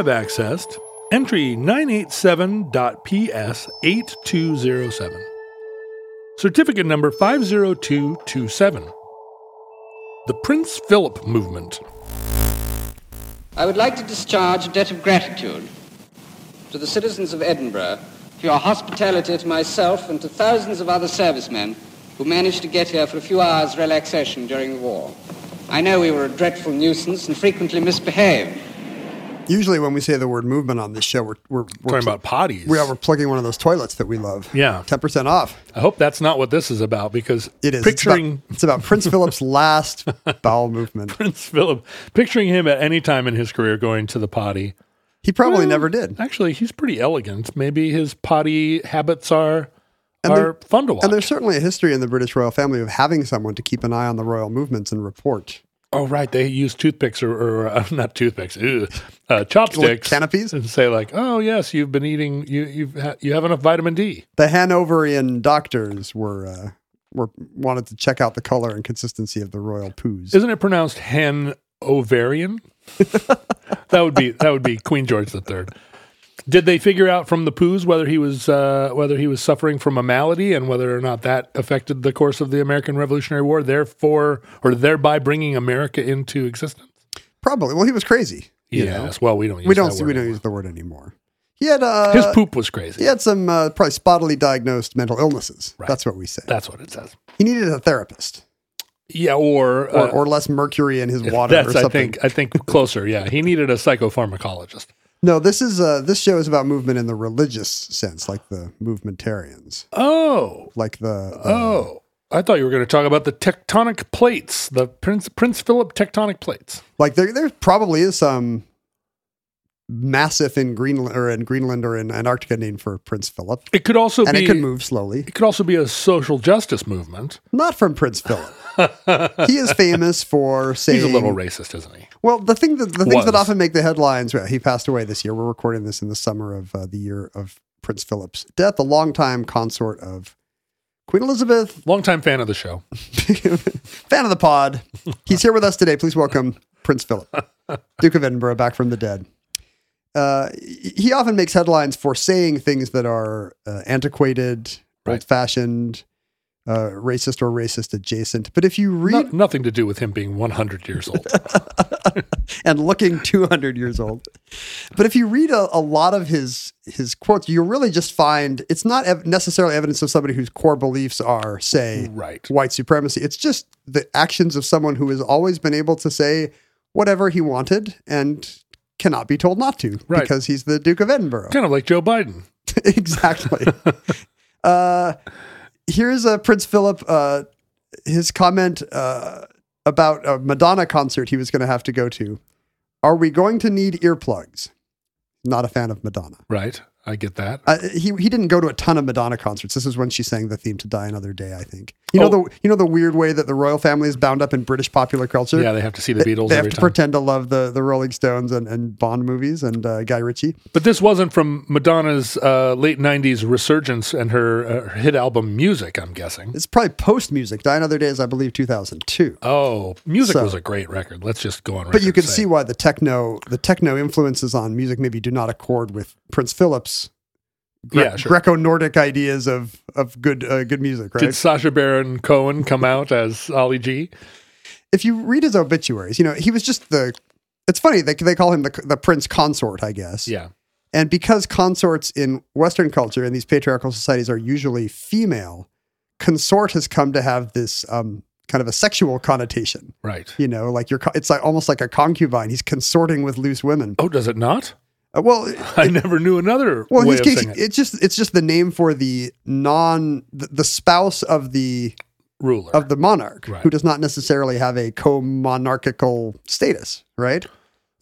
Have accessed entry 987.PS8207, certificate number 50227. The Prince Philip Movement. I would like to discharge a debt of gratitude to the citizens of Edinburgh for your hospitality to myself and to thousands of other servicemen who managed to get here for a few hours' relaxation during the war. I know we were a dreadful nuisance and frequently misbehaved. Usually, when we say the word movement on this show, we're, we're, we're Talking about potties. we are, we're plugging one of those toilets that we love. Yeah. 10% off. I hope that's not what this is about because It is. picturing It's about, it's about Prince Philip's last bowel movement. Prince Philip, picturing him at any time in his career going to the potty. He probably Well, never did. Actually, he's pretty elegant. Maybe his potty habits are And are fun to watch. And there's certainly a history in the British royal family of having someone to keep an eye on the royal movements and report. Oh, right. They use toothpicks or, or uh, not toothpicks, ew, uh, chopsticks, canopies? and say like, "Oh yes, you've been eating. You you've ha- you have enough vitamin D." The Hanoverian doctors were uh, were wanted to check out the color and consistency of the royal poos. Isn't it pronounced hen ovarian? that would be that would be Queen George the Third. Did they figure out from the poos whether he was uh, whether he was suffering from a malady and whether or not that affected the course of the American Revolutionary War, therefore or thereby bringing America into existence? Probably. Well, he was crazy. you know? Yes. Well, we don't. Use we don't that see, word we don't anymore. use the word anymore. He had uh, His poop was crazy. He had some uh, probably spottily diagnosed mental illnesses. Right. That's what we say. That's what it says. he needed a therapist Yeah, or or, uh, or less mercury in his water that's I think I think closer. Yeah, he needed a psychopharmacologist. No, this is uh, this show is about movement in the religious sense, like the movementarians, Oh, like the uh, oh. I thought you were going to talk about the tectonic plates, the Prince Prince Philip tectonic plates. like there there probably is some massive in Greenland or in Greenland or in Antarctica named for Prince Philip, It could also and be it could move slowly. It could also be a social justice movement. Not from Prince Philip. He is famous for saying He's a little racist, isn't he? Well, the thing that the things that often make the headlines. Well, he passed away this year. We're recording this in the summer of uh, the year of Prince Philip's death. A longtime consort of Queen Elizabeth, Longtime fan of the show. fan of the pod. He's here with us today. Please welcome Prince Philip, Duke of Edinburgh, back from the dead. Uh, he often makes headlines for saying things that are uh, antiquated, Right. old-fashioned, uh, racist or racist adjacent. But if you read No- nothing to do with him being 100 years old. and looking 200 years old. But if you read a, a lot of his his quotes, you really just find it's not ev- necessarily evidence of somebody whose core beliefs are, say, Right. white supremacy. It's just the actions of someone who has always been able to say whatever he wanted and cannot be told not to Right. because he's the Duke of Edinburgh. kind of like Joe Biden. exactly. uh, here's uh, Prince Philip. Uh, his comment uh, about a Madonna concert he was going to have to go to. Are we going to need earplugs? Not a fan of Madonna. Right. I get that. Uh, he he didn't go to a ton of Madonna concerts. This is when she sang the theme to "Die Another Day." I think you know Oh. the you know the weird way that the royal family is bound up in British popular culture. Yeah, they have to see the Beatles They have every to time. pretend to love the the Rolling Stones and, and Bond movies and uh, Guy Ritchie. But this wasn't from Madonna's uh, late 90s resurgence and her, uh, her hit album Music, I'm guessing. It's probably post music. "Die Another Day" is I believe two thousand two. Oh, Music So- was a great record. Let's just go on. But you can see why the techno the techno influences on music maybe do not accord with Prince Philip's Mm-hmm. Yeah, sure. Greco-Nordic ideas of of good uh, good music, right? Did Sacha Baron Cohen come out as Ali G? if you read his obituaries, you know he was just the. It's funny they they call him the the prince consort, I guess. Yeah. And because consorts in Western culture and these patriarchal societies are usually female, consort has come to have this um, kind of a sexual connotation. Right. You know, like you're, it's like almost like a concubine. He's consorting with loose women. Oh, does it not? Uh, well, I never knew another well, in his case, it. it's just it's just the name for the non the, the spouse of the Ruler. of the monarch Right. who does not necessarily have a co-monarchical status, right?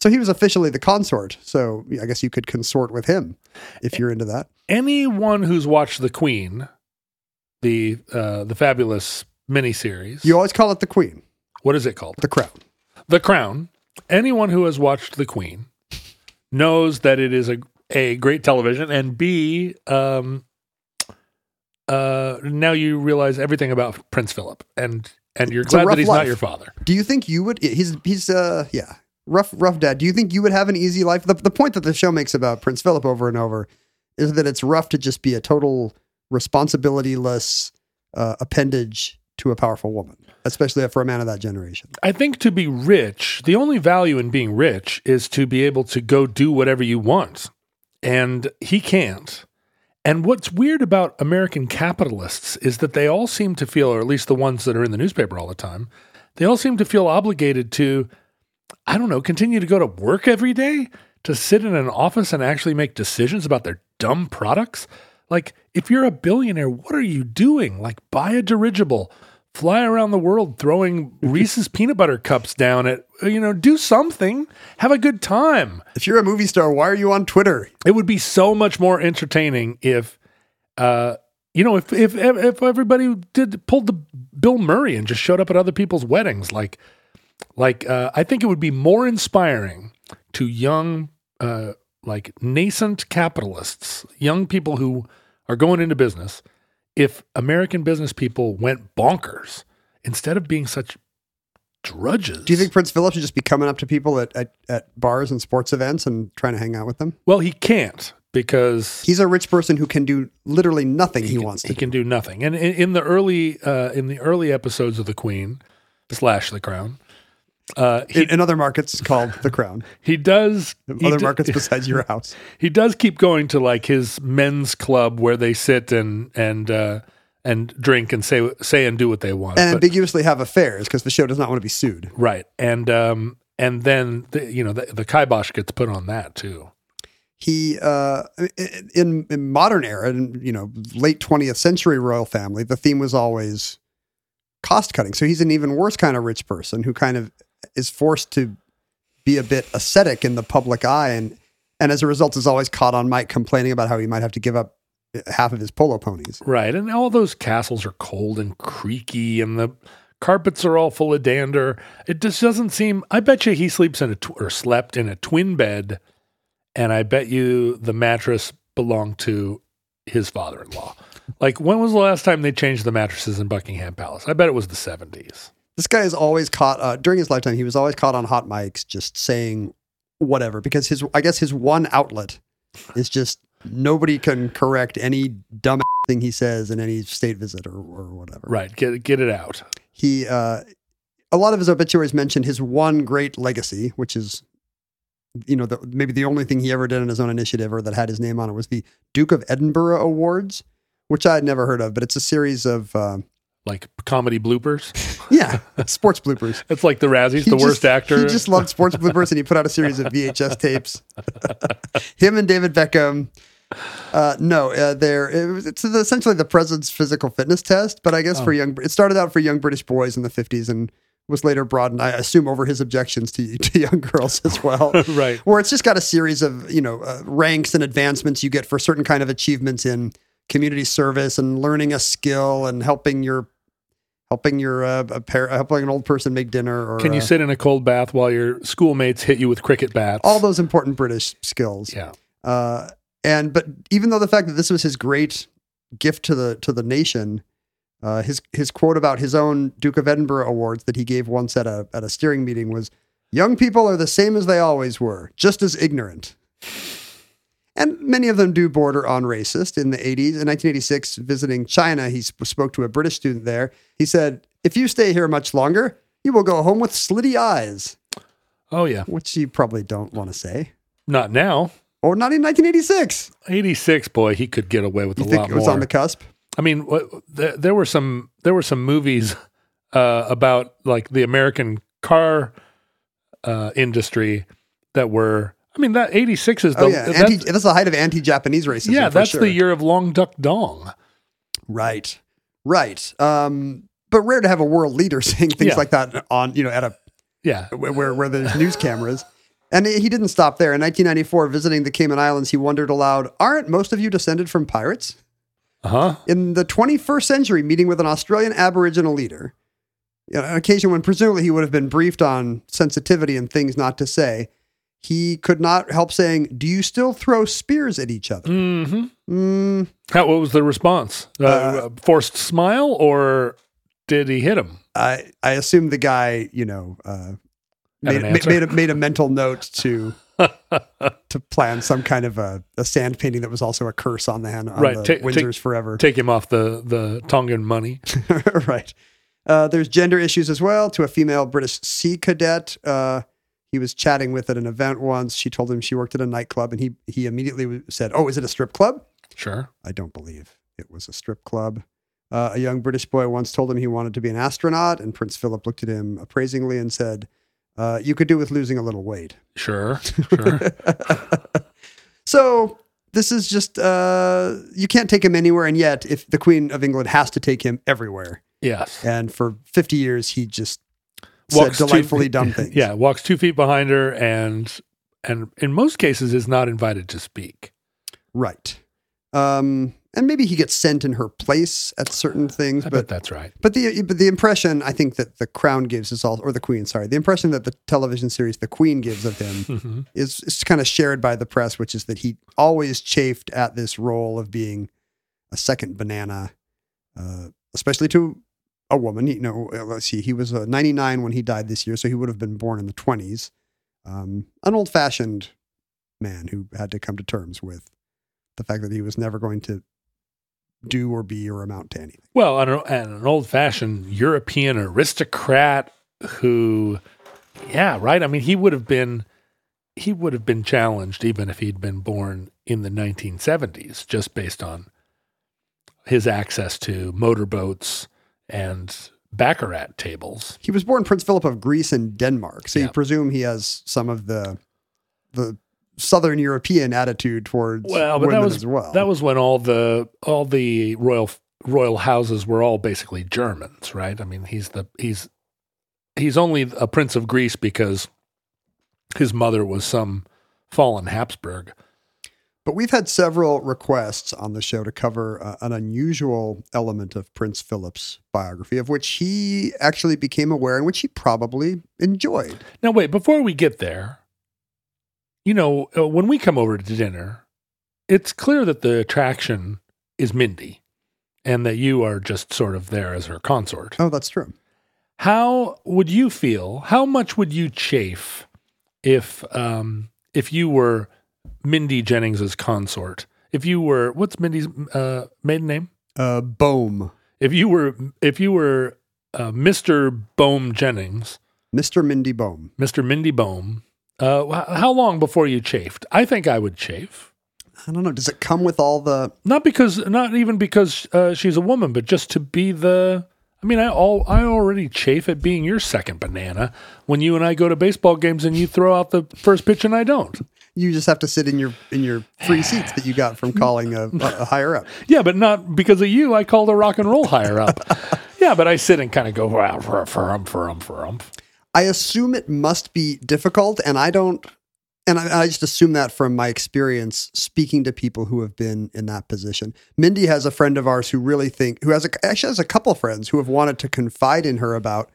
So he was officially the consort. So I guess you could consort with him if you're into that. Anyone who's watched The Queen, the uh, the fabulous miniseries, You always call it the queen, what is it called? the crown. The Crown. Anyone who has watched The Queen knows that it is a a great television, and b um, uh, now you realize everything about Prince Philip, and and you're It's glad that he's life. not your father. Do you think you would? He's he's uh yeah rough rough dad. Do you think you would have an easy life? The, the point that the show makes about Prince Philip over and over is that it's rough to just be a total responsibilityless uh, appendage to a powerful woman, especially for a man of that generation. I think to be rich, the only value in being rich is to be able to go do whatever you want. And he can't. And what's weird about American capitalists is that they all seem to feel, or at least the ones that are in the newspaper all the time, they all seem to feel obligated to, I don't know, continue to go to work every day, to sit in an office and actually make decisions about their dumb products. Like, if you're a billionaire, what are you doing? Like, buy a dirigible, fly around the world throwing Reese's peanut butter cups down at, you know, do something, have a good time. If you're a movie star, why are you on Twitter? It would be so much more entertaining if, uh, you know, if if if everybody did pulled the Bill Murray and just showed up at other people's weddings, like, like uh, I think it would be more inspiring to young, uh, like nascent capitalists, young people who are going into business, if American business people went bonkers instead of being such drudges. Do you think Prince Philip should just be coming up to people at, at, at bars and sports events and trying to hang out with them? Well, he can't because He's a rich person who can do literally nothing he, can- wants to. He can do nothing. And in, in the early uh, in the early episodes of The Queen slash The Crown, uh, he in, in other markets called the Crown. he does he other d- markets besides your house. he does keep going to like his men's club where they sit and and uh, and drink and say say and do what they want. And But- ambiguously have affairs because the show does not want to be sued. right, and um, and then the, you know the, the kibosh gets put on that too. He uh, in, in modern era, in, you know, late twentieth century royal family, the theme was always cost cutting. So he's an even worse kind of rich person who kind of is forced to be a bit ascetic in the public eye, and and as a result is always caught on mic complaining about how he might have to give up half of his polo ponies. Right. And all those castles are cold and creaky and the carpets are all full of dander. It just doesn't seem I bet you he sleeps in a tw- or slept in a twin bed and I bet you the mattress belonged to his father-in-law. Like when was the last time they changed the mattresses in Buckingham Palace? I bet it was the 70s. This guy is always caught uh, during his lifetime. He was always caught on hot mics, just saying whatever because his I guess his one outlet is just nobody can correct any dumb thing he says in any state visit or, or whatever. Right. Get get it out. He uh, a lot of his obituaries mention his one great legacy, which is you know the, maybe the only thing he ever did on his own initiative or that had his name on it was the Duke of Edinburgh Awards, which I had never heard of, but it's a series of uh, Like comedy bloopers. yeah sports bloopers. It's like the Razzies, He the just- worst actor. He just loved sports bloopers, and he put out a series of VHS tapes. Him and David Beckham. Uh, no, uh, they're it it's essentially the president's physical fitness test, but I guess Oh. for young, it started out for young British boys in the fifties and was later broadened, I assume, over his objections to to young girls as well. right. Where it's just got a series of you know uh, ranks and advancements you get for certain kind of achievements in community service and learning a skill and helping your helping your uh, a pair, helping an old person make dinner or Can you uh, sit in a cold bath while your schoolmates hit you with cricket bats? all those important British skills. Yeah. Uh, and but even though the fact that this was his great gift to the to the nation, uh, his his quote about his own Duke of Edinburgh awards that he gave once at a at a steering meeting was, "Young people are the same as they always were, just as ignorant." And many of them do border on racist. In the 80s, in 1986, visiting China, he sp- spoke to a British student there. He said, "If you stay here much longer, you will go home with slitty eyes," Oh yeah, which you probably don't want to say, not now. or not in 1986. 86 boy he could get away with You a think lot it was more on the cusp? i mean what, there, there were some there were some movies uh, about like the american car uh, industry that were i mean that 86 is the Oh yeah, that's, anti, that's the height of anti-Japanese racism. yeah that's sure. the year of Long Duk Dong Right. Right. Um, but rare to have a world leader saying things Yeah. like that on, you know, at a yeah where where, there's news cameras. And he didn't stop there. In 1994, visiting the Cayman Islands, he wondered aloud, "Aren't most of you descended from pirates?" uh-huh In the 21st century, meeting with an Australian Aboriginal leader, you an occasion when presumably he would have been briefed on sensitivity and things not to say, he could not help saying, "Do you still throw spears at each other?" mm-hmm. Mm, how what was the response uh, Uh, forced smile or did he hit him I I assume the guy, you know, uh, made, an ma- made a made a mental note to to plan some kind of a, a sand painting that was also a curse on the hand on Right, the take- Windsor's forever. take him off the the tongan money right. Uh, there's gender issues as well. To a female British sea cadet, uh, he was chatting with at an event once. She told him she worked at a nightclub, and he he immediately said, "Oh, is it a strip club?" sure I don't believe it was a strip club. Uh, a young British boy once told him he wanted to be an astronaut, and Prince Philip looked at him appraisingly and said, uh, "You could do with losing a little weight." sure sure So this is just uh, you can't take him anywhere, and yet if the Queen of England has to take him everywhere, yes and for fifty years he just Walks said two- delightfully dumb things. Yeah, walks two feet behind her, and and in most cases is not invited to speak. right. Um, and maybe he gets sent in her place at certain things, I but bet that's right. But the but the impression I think that the Crown gives is all, or the Queen, sorry, the impression that the television series The Queen gives of him Mhm. is, is kind of shared by the press, which is that he always chafed at this role of being a second banana, uh, especially to a woman. You know, uh, let's see, he was uh, 99 when he died this year, so he would have been born in the 20s. Um, an old fashioned man who had to come to terms with the fact that he was never going to do or be or amount to anything. Well, an, an old fashioned European aristocrat who, yeah, right. I mean, he would have been he would have been challenged even if he'd been born in the 1970s, just based on his access to motorboats and baccarat tables. He was born Prince Philip of Greece and Denmark, so Yeah. you presume he has some of the the Southern European attitude towards Well, but women that was as well. that was when all the all the royal royal houses were all basically Germans, right? I mean, he's the he's he's only a prince of Greece because his mother was some fallen Habsburg. But we've had several requests on the show to cover uh, an unusual element of Prince Philip's biography, of which he actually became aware and which he probably enjoyed. Now, wait, before we get there, you know, uh, when we come over to dinner, it's clear that the attraction is Mindy and that you are just sort of there as her consort. Oh, that's true. How would you feel? How much would you chafe if um, if you were Mindy Jennings's consort? If you were what's Mindy's uh, maiden name? Uh, Bohm, If you were if you were uh, Mr. Bohm Jennings, Mr. Mindy Bohm. Mr. Mindy Bohm, uh, how long before you chafed? I think I would chafe. I don't know. Does it come with all the? Not because, not even because uh, she's a woman, but just to be the. I mean, I all I already chafe at being your second banana when you and I go to baseball games and you throw out the first pitch and I don't. You just have to sit in your in your free seats that you got from calling a, a higher up. Yeah, but not because of you. I call the rock and roll higher up. yeah, but I sit and kind of go wow, for for um for um for um. I assume it must be difficult, and I don't, and I, I just assume that from my experience speaking to people who have been in that position. Mindy has a friend of ours who really think, who has a, actually has a couple friends who have wanted to confide in her about,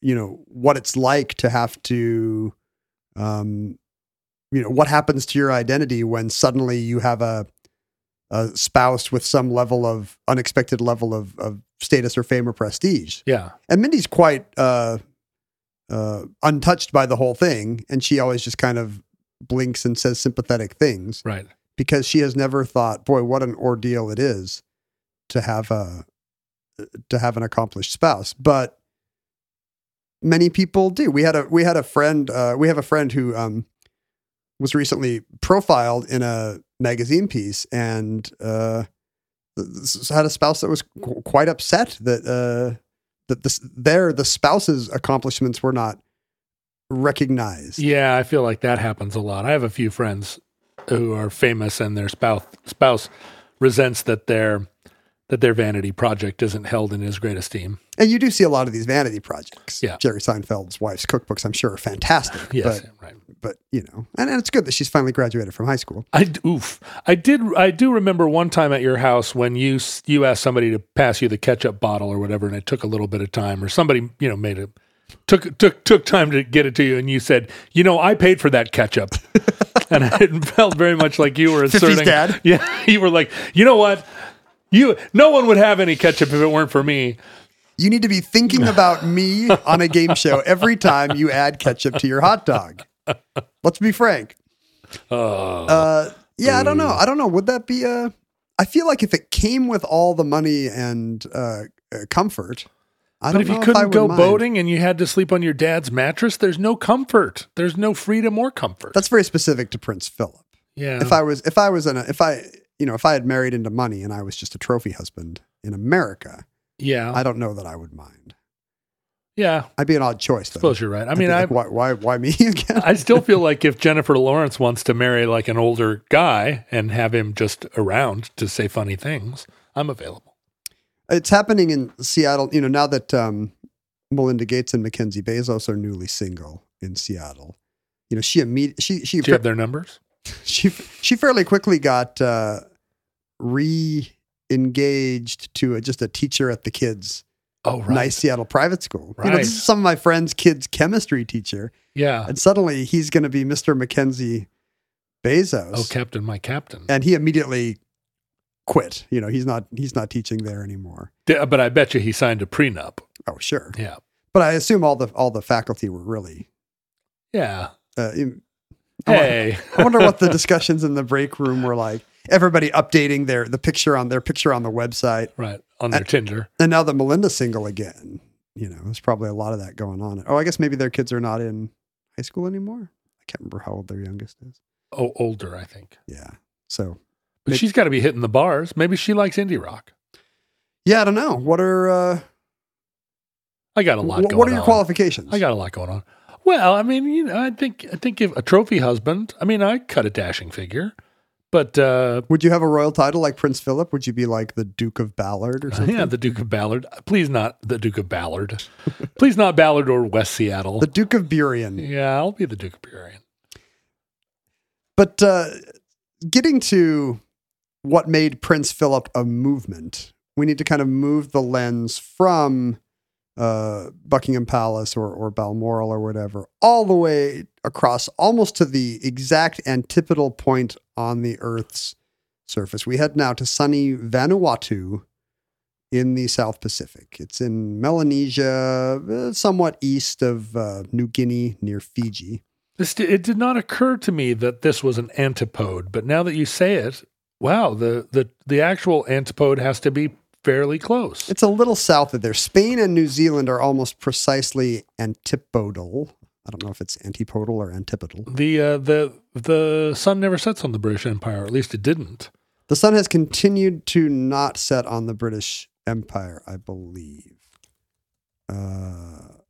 you know, what it's like to have to, um, you know, what happens to your identity when suddenly you have a, a spouse with some level of unexpected level of, of status or fame or prestige Yeah, and Mindy's quite uh, uh, untouched by the whole thing, and she always just kind of blinks and says sympathetic things. right. because she has never thought, boy, what an ordeal it is to have a to have an accomplished spouse. But many people do. We had a we had a friend. Uh, we have a friend who um, was recently profiled in a magazine piece and uh, had a spouse that was qu- quite upset that uh, that this their the spouse's accomplishments were not recognized. Yeah, I feel like that happens a lot. I have a few friends who are famous and their spouse spouse resents that their that their vanity project isn't held in as great esteem. And you do see a lot of these vanity projects. Yeah. Jerry Seinfeld's wife's cookbooks, I'm sure, are fantastic. Yes, But, right. but you know, and, and it's good that she's finally graduated from high school. I oof. I did. I do remember one time at your house when you you asked somebody to pass you the ketchup bottle or whatever, and it took a little bit of time, or somebody you know made it took took took time to get it to you, and you said, you know, I paid for that ketchup, and it felt very much like you were 50s asserting, dad. yeah, you were like, you know what, you no one would have any ketchup if it weren't for me. You need to be thinking about me on a game show every time you add ketchup to your hot dog. Let's be frank. Oh, Uh, yeah, I don't know. I don't know. Would that be a? I feel like if it came with all the money and uh, uh, comfort, I but if you couldn't go mind. boating and you had to sleep on your dad's mattress, there's no comfort. There's no freedom or comfort. That's very specific to Prince Philip. yeah. If I was, if I was in a, if I, you know, if I had married into money and I was just a trophy husband in America, yeah. I don't know that I would mind. yeah. I'd be an odd choice. I suppose you're right. I I'd mean, I like, why, why, why me again? I still feel like if Jennifer Lawrence wants to marry like an older guy and have him just around to say funny things, I'm available. it's happening in Seattle. You know, now that um, Melinda Gates and Mackenzie Bezos are newly single in Seattle, you know, she immediately she she Do you have their numbers? she she fairly quickly got uh, re-engaged to a, just a teacher at the kids' Oh, right. nice Seattle private school. You know, Right. this is some of my friends' kids' chemistry teacher, Yeah. and suddenly he's going to be Mr. Mackenzie Bezos, Oh, Captain, my Captain. and he immediately quit. You know, he's not he's not teaching there anymore. D- But I bet you he signed a prenup. Oh, sure. Yeah. But I assume all the all the faculty were really. Yeah. Uh, in- I wonder- Hey. I wonder what the discussions in the break room were like. Everybody updating their the picture on their picture on the website, right. On their Tinder. and now the Melinda single again, you know, there's probably a lot of that going on. Oh, I guess maybe their kids are not in high school anymore. I can't remember how old their youngest is. Oh, older, I think. Yeah. So But Maybe- she's got to be hitting the bars. Maybe she likes indie rock. yeah, I don't know. What are uh, I got a lot wh- going what are your on. qualifications? I got a lot going on. Well, I mean, you know, I think I think if a trophy husband, I mean, I cut a dashing figure, but uh, Would you have a royal title like Prince Philip? Would you be like the Duke of Ballard or something? yeah, the Duke of Ballard. Please not the Duke of Ballard. Please not Ballard or West Seattle. The Duke of Burien. yeah, I'll be the Duke of Burien. But uh, getting to what made Prince Philip a movement, we need to kind of move the lens from uh, Buckingham Palace or, or Balmoral or whatever, all the way across almost to the exact antipodal point on the Earth's surface. We head now to sunny Vanuatu in the South Pacific. It's in Melanesia, uh, somewhat east of uh, New Guinea near Fiji. This it did not occur to me that this was an antipode, but now that you say it, wow, the the the actual antipode has to be fairly close. It's a little south of there. Spain and New Zealand are almost precisely antipodal. I don't know if it's antipodal or antipodal. The uh, the the sun never sets on the British Empire, at least it didn't. The sun has continued to not set on the British Empire, I believe. Uh,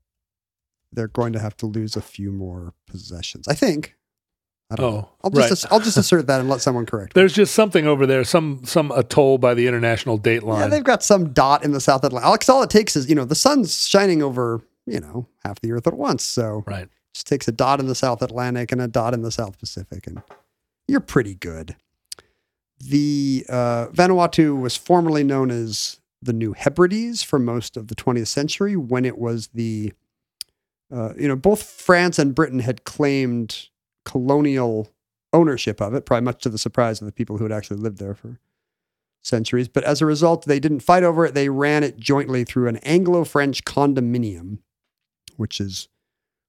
they're going to have to lose a few more possessions. I think. I don't know. Oh, I'll just right. I'll just assert that and let someone correct me. There's just something over there, some some atoll by the international date Yeah, they've got some dot in the South Atlantic. All it takes is you know the sun's shining over you know half the Earth at once, so right. just takes a dot in the South Atlantic and a dot in the South Pacific, and you're pretty good. The uh, Vanuatu was formerly known as the New Hebrides for most of the 20th century, when it was the, uh, you know, both France and Britain had claimed colonial ownership of it, probably much to the surprise of the people who had actually lived there for centuries. But as a result, they didn't fight over it. They ran it jointly through an Anglo French condominium, which is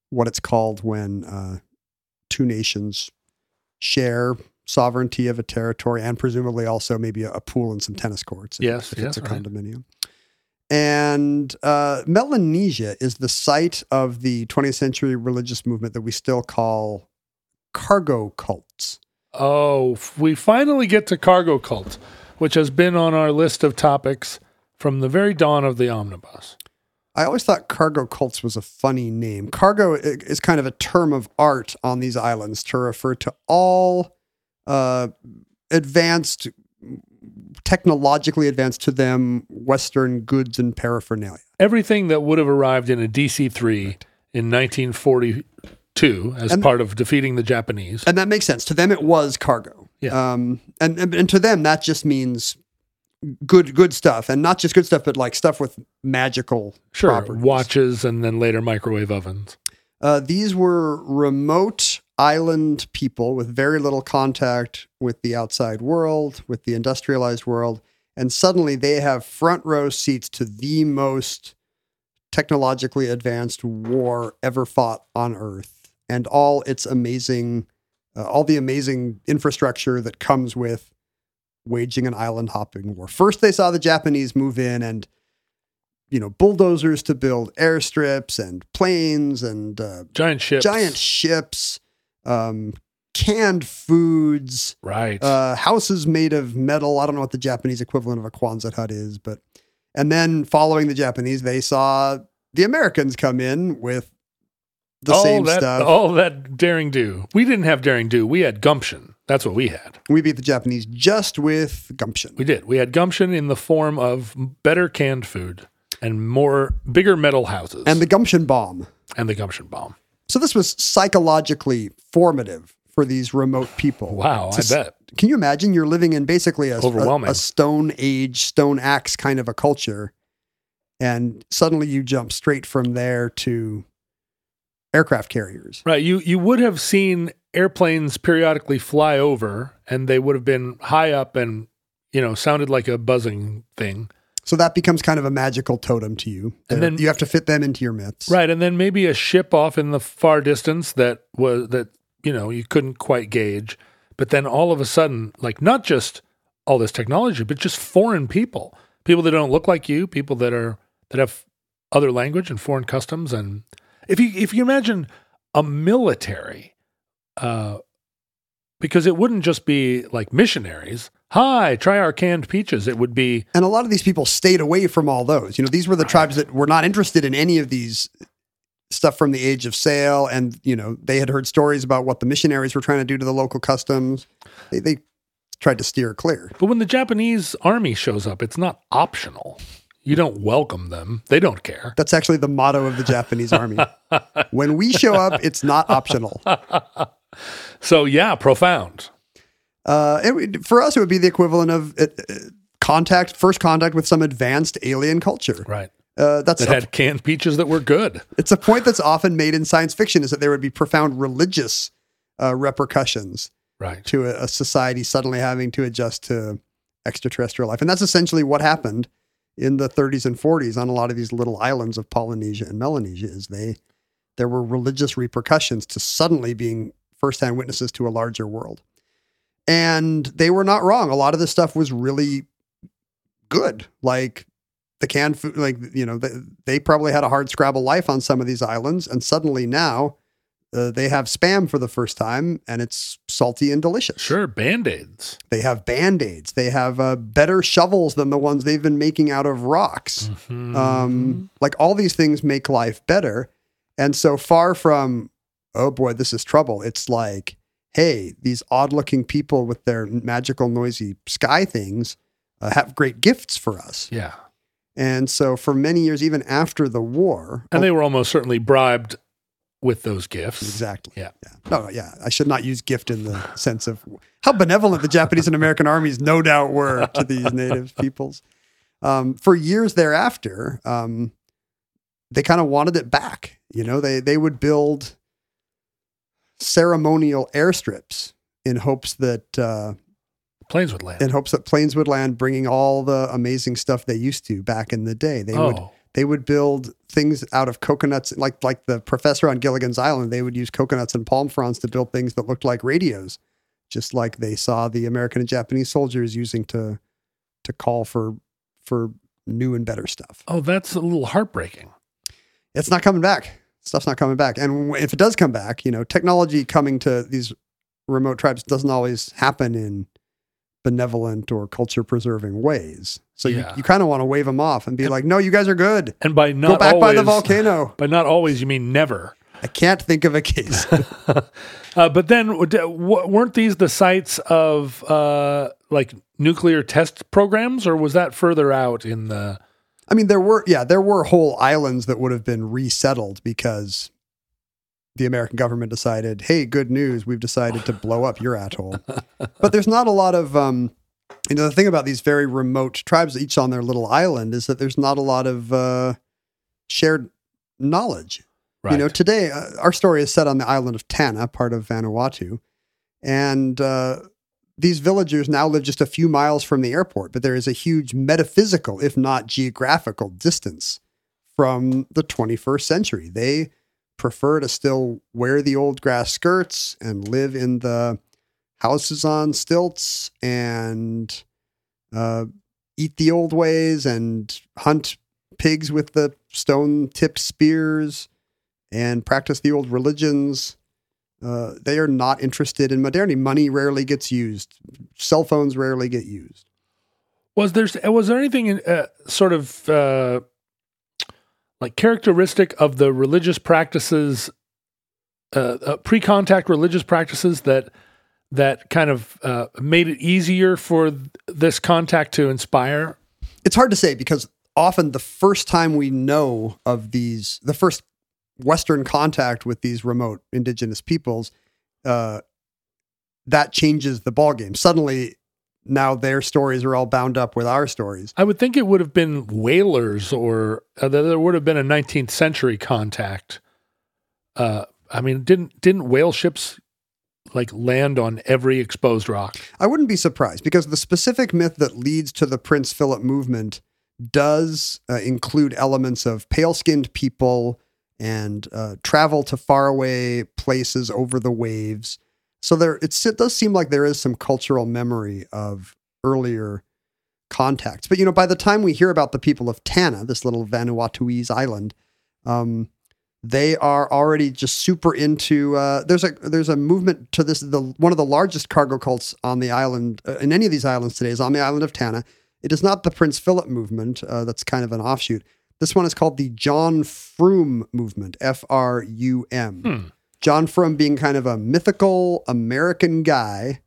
what it's called when uh, two nations share sovereignty of a territory and presumably also maybe a, a pool and some tennis courts. if- Yes, if it's a right. condominium. And uh, Melanesia is the site of the 20th century religious movement that we still call cargo cults. Oh, we finally get to cargo cult, which has been on our list of topics from the very dawn of the omnibus. I always thought cargo cults was a funny name. Cargo is kind of a term of art on these islands to refer to all uh, advanced, technologically advanced to them Western goods and paraphernalia. Everything that would have arrived in a DC 3 in 1942 as And- part of defeating the Japanese. And that makes sense. To them, it was cargo. Yeah. Um, and, and, and to them, that just means good good stuff. And not just good stuff, but like stuff with magical Sure, properties. watches and then later microwave ovens. Uh, these were remote island people with very little contact with the outside world, with the industrialized world. And suddenly they have front row seats to the most technologically advanced war ever fought on Earth and all its amazing, uh, all the amazing infrastructure that comes with waging an island hopping war. First, they saw the Japanese move in and you know, bulldozers to build airstrips and planes and uh, Giant ships. giant ships, um, canned foods, Right. uh, houses made of metal. I don't know what the Japanese equivalent of a Quonset hut is, but and then following the Japanese, they saw the Americans come in with the all same that, stuff. All that daring do. We didn't have daring do. We had gumption. That's what we had. We beat the Japanese just with gumption. We did. We had gumption in the form of better canned food and more bigger metal houses and the gumption bomb. and the gumption bomb. So this was psychologically formative for these remote people. Wow, To I bet. Can you imagine you're living in basically a, Overwhelming. a, a stone age, stone axe kind of a culture, and suddenly you jump straight from there to aircraft carriers. Right. You you would have seen airplanes periodically fly over and they would have been high up and you know sounded like a buzzing thing. So that becomes kind of a magical totem to you. And then- you have to fit them into your myths. Right. And then maybe a ship off in the far distance that was that you know you couldn't quite gauge. But then all of a sudden, like not just all this technology, but just foreign people, people that don't look like you, people that are that have other language and foreign customs. And if you if you imagine a military, uh, because it wouldn't just be like missionaries. Hi, try our canned peaches. It would be And a lot of these people stayed away from all those. You know, these were the tribes that were not interested in any of these stuff from the age of sail. And, you know, they had heard stories about what the missionaries were trying to do to the local customs. They, they tried to steer clear. But when the Japanese army shows up, it's not optional. You don't welcome them. They don't care. That's actually the motto of the Japanese army. when we show up, it's not optional. So yeah, profound. Uh, it, for us, it would be the equivalent of uh, uh, contact, first contact with some advanced alien culture. Right. Uh, that's That a- had canned peaches that were good. it's a point that's often made in science fiction is that there would be profound religious uh, repercussions Right. to a, a society suddenly having to adjust to extraterrestrial life. And that's essentially what happened in the 30s and 40s on a lot of these little islands of Polynesia and Melanesia is they there were religious repercussions to suddenly being firsthand witnesses to a larger world. And they were not wrong. A lot of this stuff was really good. Like the canned food, like, you know, they, they probably had a hard scrabble life on some of these islands. And suddenly now uh, they have spam for the first time and it's salty and delicious. Sure. Band aids. They have band aids. They have uh, better shovels than the ones they've been making out of rocks. Mm-hmm. Um, like all these things make life better. And so far from, oh boy, this is trouble, it's like, hey, these odd looking people with their magical, noisy sky things uh, have great gifts for us. yeah. And so for many years, even after the war, And they were almost certainly bribed with those gifts. Exactly. Yeah. Yeah. No, yeah. I should not use gift in the sense of how benevolent the Japanese and American armies no doubt were to these native peoples. Um, for years thereafter, um, they kind of wanted it back. You know, they they would build ceremonial airstrips in hopes that uh, Planes would land. in hopes that planes would land, bringing all the amazing stuff they used to back in the day. They would oh, they would build things out of coconuts, like like the professor on Gilligan's Island. They would use coconuts and palm fronds to build things that looked like radios just like they saw the American and Japanese soldiers using to to call for for new and better stuff. Oh, that's a little heartbreaking. It's not coming back. Stuff's not coming back. And if it does come back, you know, technology coming to these remote tribes doesn't always happen in benevolent or culture preserving ways. So Yeah. you, you kind of want to wave them off and be like, "No, you guys are good. And by not Go back by the volcano." By not always, you mean never. I can't think of a case. Uh, but then, w- weren't these the sites of uh, like nuclear test programs, or was that further out in the? I mean, there were, yeah, there were whole islands that would have been resettled because the American government decided, hey, good news, we've decided to blow up your atoll. but there's not a lot of, um, you know, the thing about these very remote tribes, each on their little island, is that there's not a lot of uh, shared knowledge. Right. You know, today uh, our story is set on the island of Tanna, part of Vanuatu, and uh, these villagers now live just a few miles from the airport. But there is a huge metaphysical, if not geographical, distance from the 21st century. They prefer to still wear the old grass skirts and live in the houses on stilts and uh, eat the old ways and hunt pigs with the stone tipped spears and practice the old religions. Uh, they are not interested in modernity. Money rarely gets used. Cell phones rarely get used. Was there was there anything in, uh, sort of uh, like characteristic of the religious practices, uh, uh, pre-contact religious practices that that kind of uh, made it easier for th- this contact to inspire? It's hard to say because often the first time we know of these, the first Western contact with these remote indigenous peoples, uh, that changes the ballgame. Suddenly, now their stories are all bound up with our stories. I would think it would have been whalers, or uh, there would have been a 19th century contact. Uh, I mean, didn't didn't whale ships like land on every exposed rock? I wouldn't be surprised because the specific myth that leads to the Prince Philip movement does uh, include elements of pale skinned people and uh, travel to faraway places over the waves. So there, it does seem like there is some cultural memory of earlier contacts. But you know, by the time we hear about the people of Tanna, this little Vanuatuese island, um, they are already just super into. Uh, there's a there's a movement to this. The one of the largest cargo cults on the island uh, in any of these islands today is on the island of Tanna. It is not the Prince Philip movement. Uh, that's kind of an offshoot. This one is called the John Frum movement. F R U M. John Frum being kind of a mythical American guy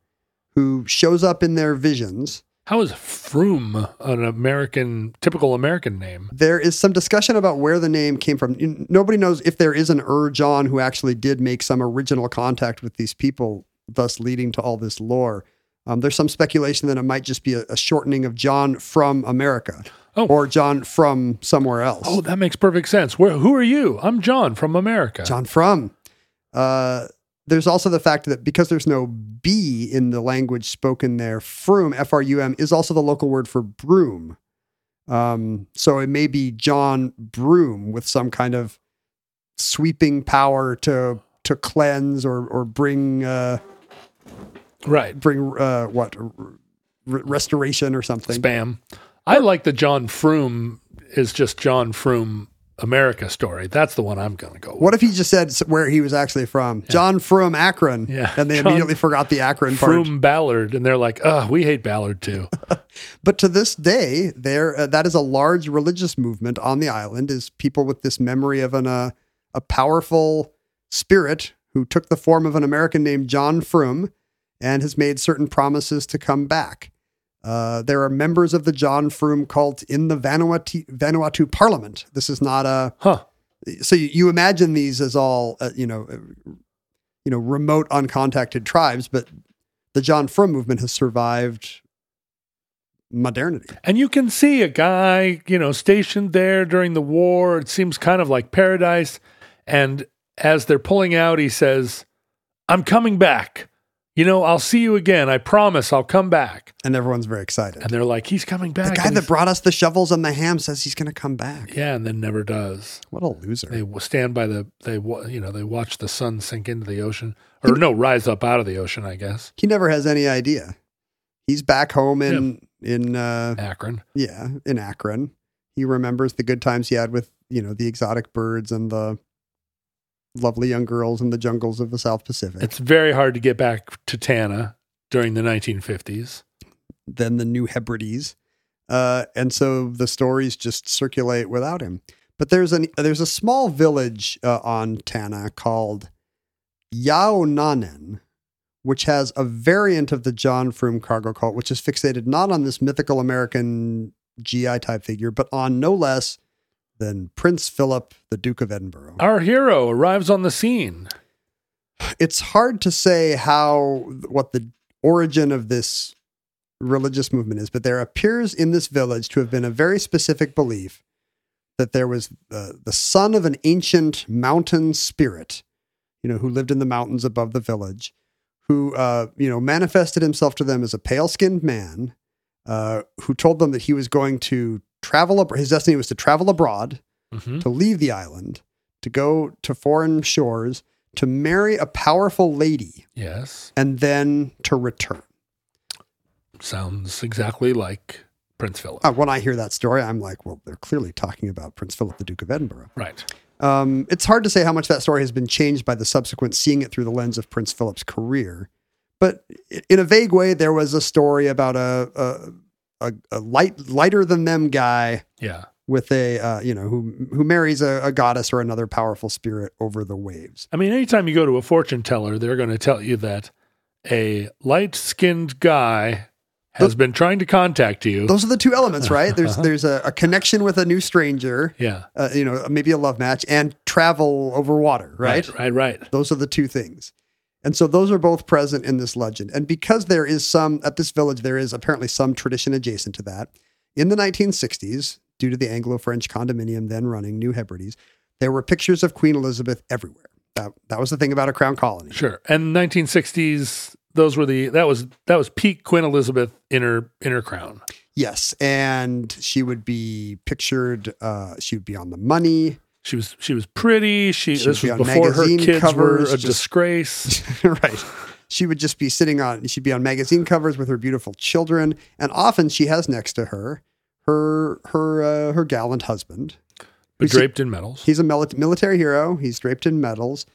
who shows up in their visions. How is Frum an American, typical American name? There is some discussion about where the name came from. Nobody knows if there is an Ur John who actually did make some original contact with these people, thus leading to all this lore. Um, there's some speculation that it might just be a, a shortening of John from America Oh. or John from somewhere else. Oh, that makes perfect sense. Where? Who are you? I'm John from America. John From. Uh, there's also the fact that because there's no B in the language spoken there, Frum, F R U M, is also the local word for broom. Um, so it may be John Broom with some kind of sweeping power to to cleanse or or bring uh, Right. bring uh, what r- restoration or something. Spam. I like the John Frum is just John from America story. That's the one I'm going to go with. What if he just said where he was actually from? John from Akron. Yeah. And they John immediately forgot the Akron part. from Ballard, and they're like, "Oh, we hate Ballard too." But to this day, there uh, that is a large religious movement on the island. Is people with this memory of an uh, a powerful spirit who took the form of an American named John Frum and has made certain promises to come back. Uh, there are members of the John Frum cult in the Vanuatu, Vanuatu Parliament. This is not a Huh. so you, you imagine these as all uh, you know, uh, you know, remote, uncontacted tribes, but the John Frum movement has survived modernity. And you can see a guy, you know, stationed there during the war. It seems kind of like paradise. And as they're pulling out, he says, I'm coming back. You know, I'll see you again. I promise I'll come back. And everyone's very excited. And they're like, he's coming back. the guy and that he's- brought us the shovels and the ham says he's going to come back. yeah, and then never does. What a loser. They w- stand by the they wa- you know they watch the sun sink into the ocean or no rise up out of the ocean. I guess he never has any idea. He's back home in in uh, Akron. yeah in Akron. He remembers the good times he had with you know the exotic birds and the lovely young girls in the jungles of the South Pacific. It's very hard to get back to Tanna during the 1950s. then the New Hebrides, uh, and so the stories just circulate without him. But there's an there's a small village uh, on Tanna called Yaohnanen, which has a variant of the John Frum cargo cult, which is fixated not on this mythical American GI type figure, but on no less than Prince Philip, the Duke of Edinburgh. Our hero arrives on the scene. it's hard to say how what the origin of this religious movement is, but there appears in this village to have been a very specific belief that there was the, the son of an ancient mountain spirit, you know, who lived in the mountains above the village, who uh, you know manifested himself to them as a pale-skinned man, uh, who told them that he was going to travel. Ab- his destiny was to travel abroad Mhm. to leave the island, to go to foreign shores, to marry a powerful lady, Yes, and then to return. sounds exactly like Prince Philip. Uh, when I hear that story, I'm like, well, they're clearly talking about Prince Philip, the Duke of Edinburgh. Right. Um, it's hard to say how much that story has been changed by the subsequent seeing it through the lens of Prince Philip's career. But in a vague way, there was a story about a a, a, a light lighter than them guy Yeah. with a uh, you know who who marries a, a goddess or another powerful spirit over the waves. I mean, anytime you go to a fortune teller, they're going to tell you that a light skinned guy has been trying to contact you. Those are the two elements, right? There's there's a, a connection with a new stranger, yeah. uh, you know, maybe a love match, and travel over water, right? Right, right, right. Those are the two things. And so those are both present in this legend. And because there is some, at this village, there is apparently some tradition adjacent to that. In the 1960s, due to the Anglo French condominium then running New Hebrides, there were pictures of Queen Elizabeth everywhere. That, that was the thing about a crown colony. Sure. And 1960s, those were the that was that was peak Queen Elizabeth in her in her crown. Yes. And she would be pictured, uh, she would be on the money. She was she was pretty. She, She this was be before her kids covers, were a just- disgrace. right. She would just be sitting on, she'd be on magazine covers with her beautiful children. And often she has next to her her, her, uh, her gallant husband. but draped in medals. He's a mili- military hero. He's draped in medals.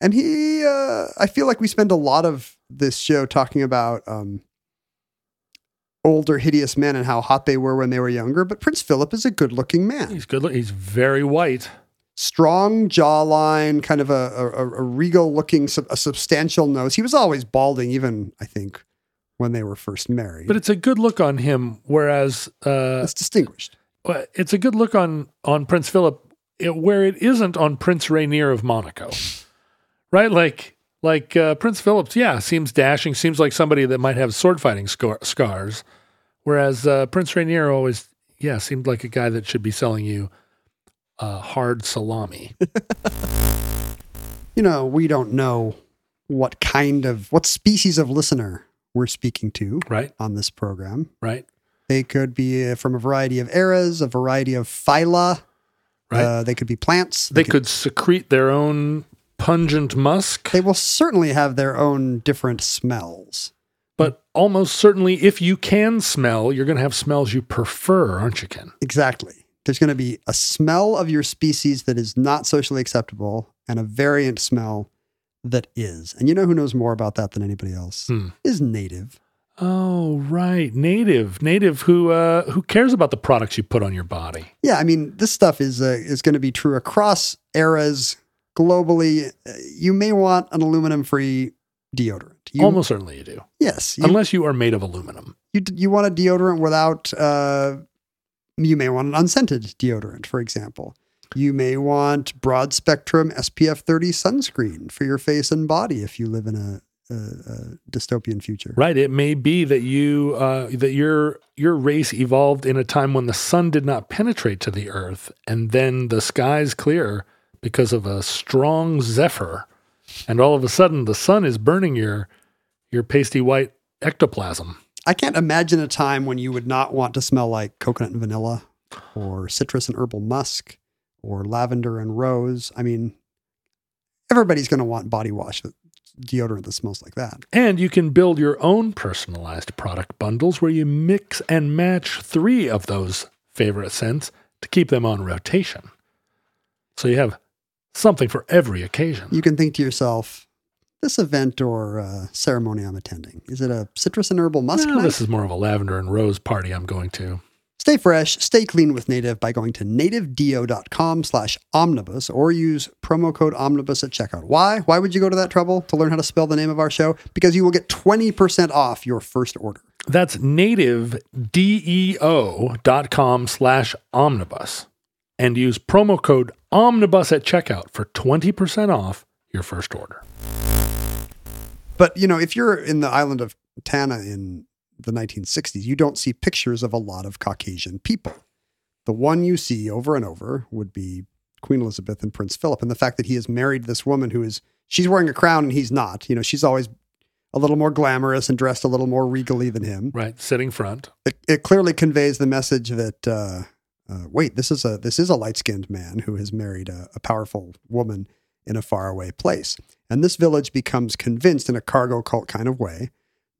And he, uh, I feel like we spend a lot of this show talking about um, older, hideous men and how hot they were when they were younger. But Prince Philip is a good looking man. He's good. Look, he's very white. Strong jawline, kind of a, a, a regal looking, a substantial nose. He was always balding, even, I think, when they were first married. But it's a good look on him. Whereas uh, it's distinguished. It's a good look on on Prince Philip, it, where it isn't on Prince Rainier of Monaco, right? Like like uh, Prince Philip's, yeah, seems dashing, seems like somebody that might have sword fighting scar- scars, whereas uh, Prince Rainier always, yeah, seemed like a guy that should be selling you uh, hard salami. You know, we don't know what kind of, what species of listener we're speaking to right, on this program. right, They could be uh, from a variety of eras, a variety of phyla. right. Uh, they could be plants. they could secrete their own pungent musk, They will certainly have their own different smells. but almost certainly, if you can smell, you're going to have smells you prefer, aren't you, Ken? Exactly. There's going to be a smell of your species that is not socially acceptable and a variant smell that is. And you know who knows more about that than anybody else? Hmm. Is native. Oh, right. Native. Native who uh who cares about the products you put on your body. Yeah, I mean, this stuff is uh, is going to be true across eras globally. Uh, You may want an aluminum-free deodorant. You, Almost certainly you do. yes. You, Unless you are made of aluminum. you you want a deodorant without uh, you may want an unscented deodorant for example you may want broad spectrum spf 30 sunscreen for your face and body if you live in a, a, a dystopian future Right. It may be that you uh that your your race evolved in a time when the sun did not penetrate to the earth and then the skies clear because of a strong zephyr and all of a sudden the sun is burning your your pasty white ectoplasm. I can't imagine a time when you would not want to smell like coconut and vanilla or citrus and herbal musk or lavender and rose. I mean, everybody's going to want body wash, deodorant that smells like that. And you can build your own personalized product bundles where you mix and match three of those favorite scents to keep them on rotation. So you have something for every occasion. You can think to yourself, this event or uh, ceremony I'm attending, is it a citrus and herbal musk night? this is more of a lavender and rose party I'm going to. Stay fresh, stay clean with Native by going to nativedeo.com slash omnibus or use promo code omnibus at checkout. Why? Why would you go to that trouble to learn how to spell the name of our show? Because you will get 20% off your first order. That's nativedeo.com slash omnibus and use promo code omnibus at checkout for 20% off your first order. But, you know, if you're in the island of Tanna in the 1960s, you don't see pictures of a lot of Caucasian people. The one you see over and over would be Queen Elizabeth and Prince Philip. And the fact that he has married this woman who is, she's wearing a crown and he's not. You know, she's always a little more glamorous and dressed a little more regally than him. Right, sitting front. It, it clearly conveys the message that, uh, uh, wait, this is a this is a light skinned man who has married a, a powerful woman in a faraway place. And this village becomes convinced in a cargo cult kind of way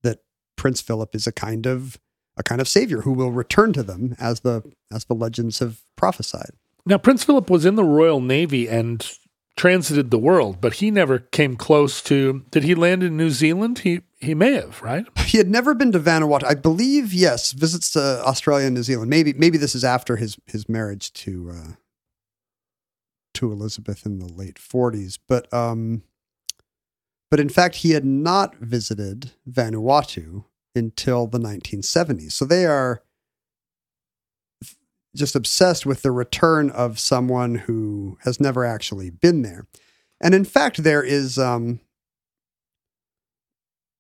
that Prince Philip is a kind of a kind of savior who will return to them as the as the legends have prophesied. Now, Prince Philip was in the Royal Navy and transited the world, but he never came close to. Did he land in New Zealand? He he may have, right? He had never been to Vanuatu. I believe, yes, visits to Australia and New Zealand. Maybe maybe this is after his his marriage to uh, to Elizabeth in the late forties. But um, but in fact, he had not visited Vanuatu until the 1970s. So they are just obsessed with the return of someone who has never actually been there. And in fact, there is um,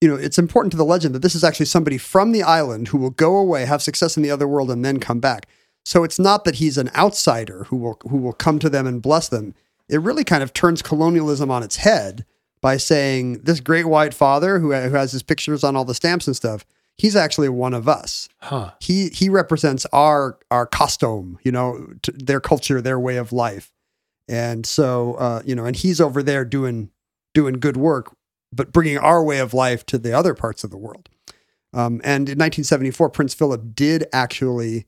you know, it's important to the legend that this is actually somebody from the island who will go away, have success in the other world, and then come back. So it's not that he's an outsider who will who will come to them and bless them. It really kind of turns colonialism on its head by saying this great white father who, who has his pictures on all the stamps and stuff. He's actually one of us. Huh. He he represents our our costume, you know, t- their culture, their way of life, and so uh, you know, and he's over there doing doing good work but bringing our way of life to the other parts of the world. Um, and in 1974, Prince Philip did actually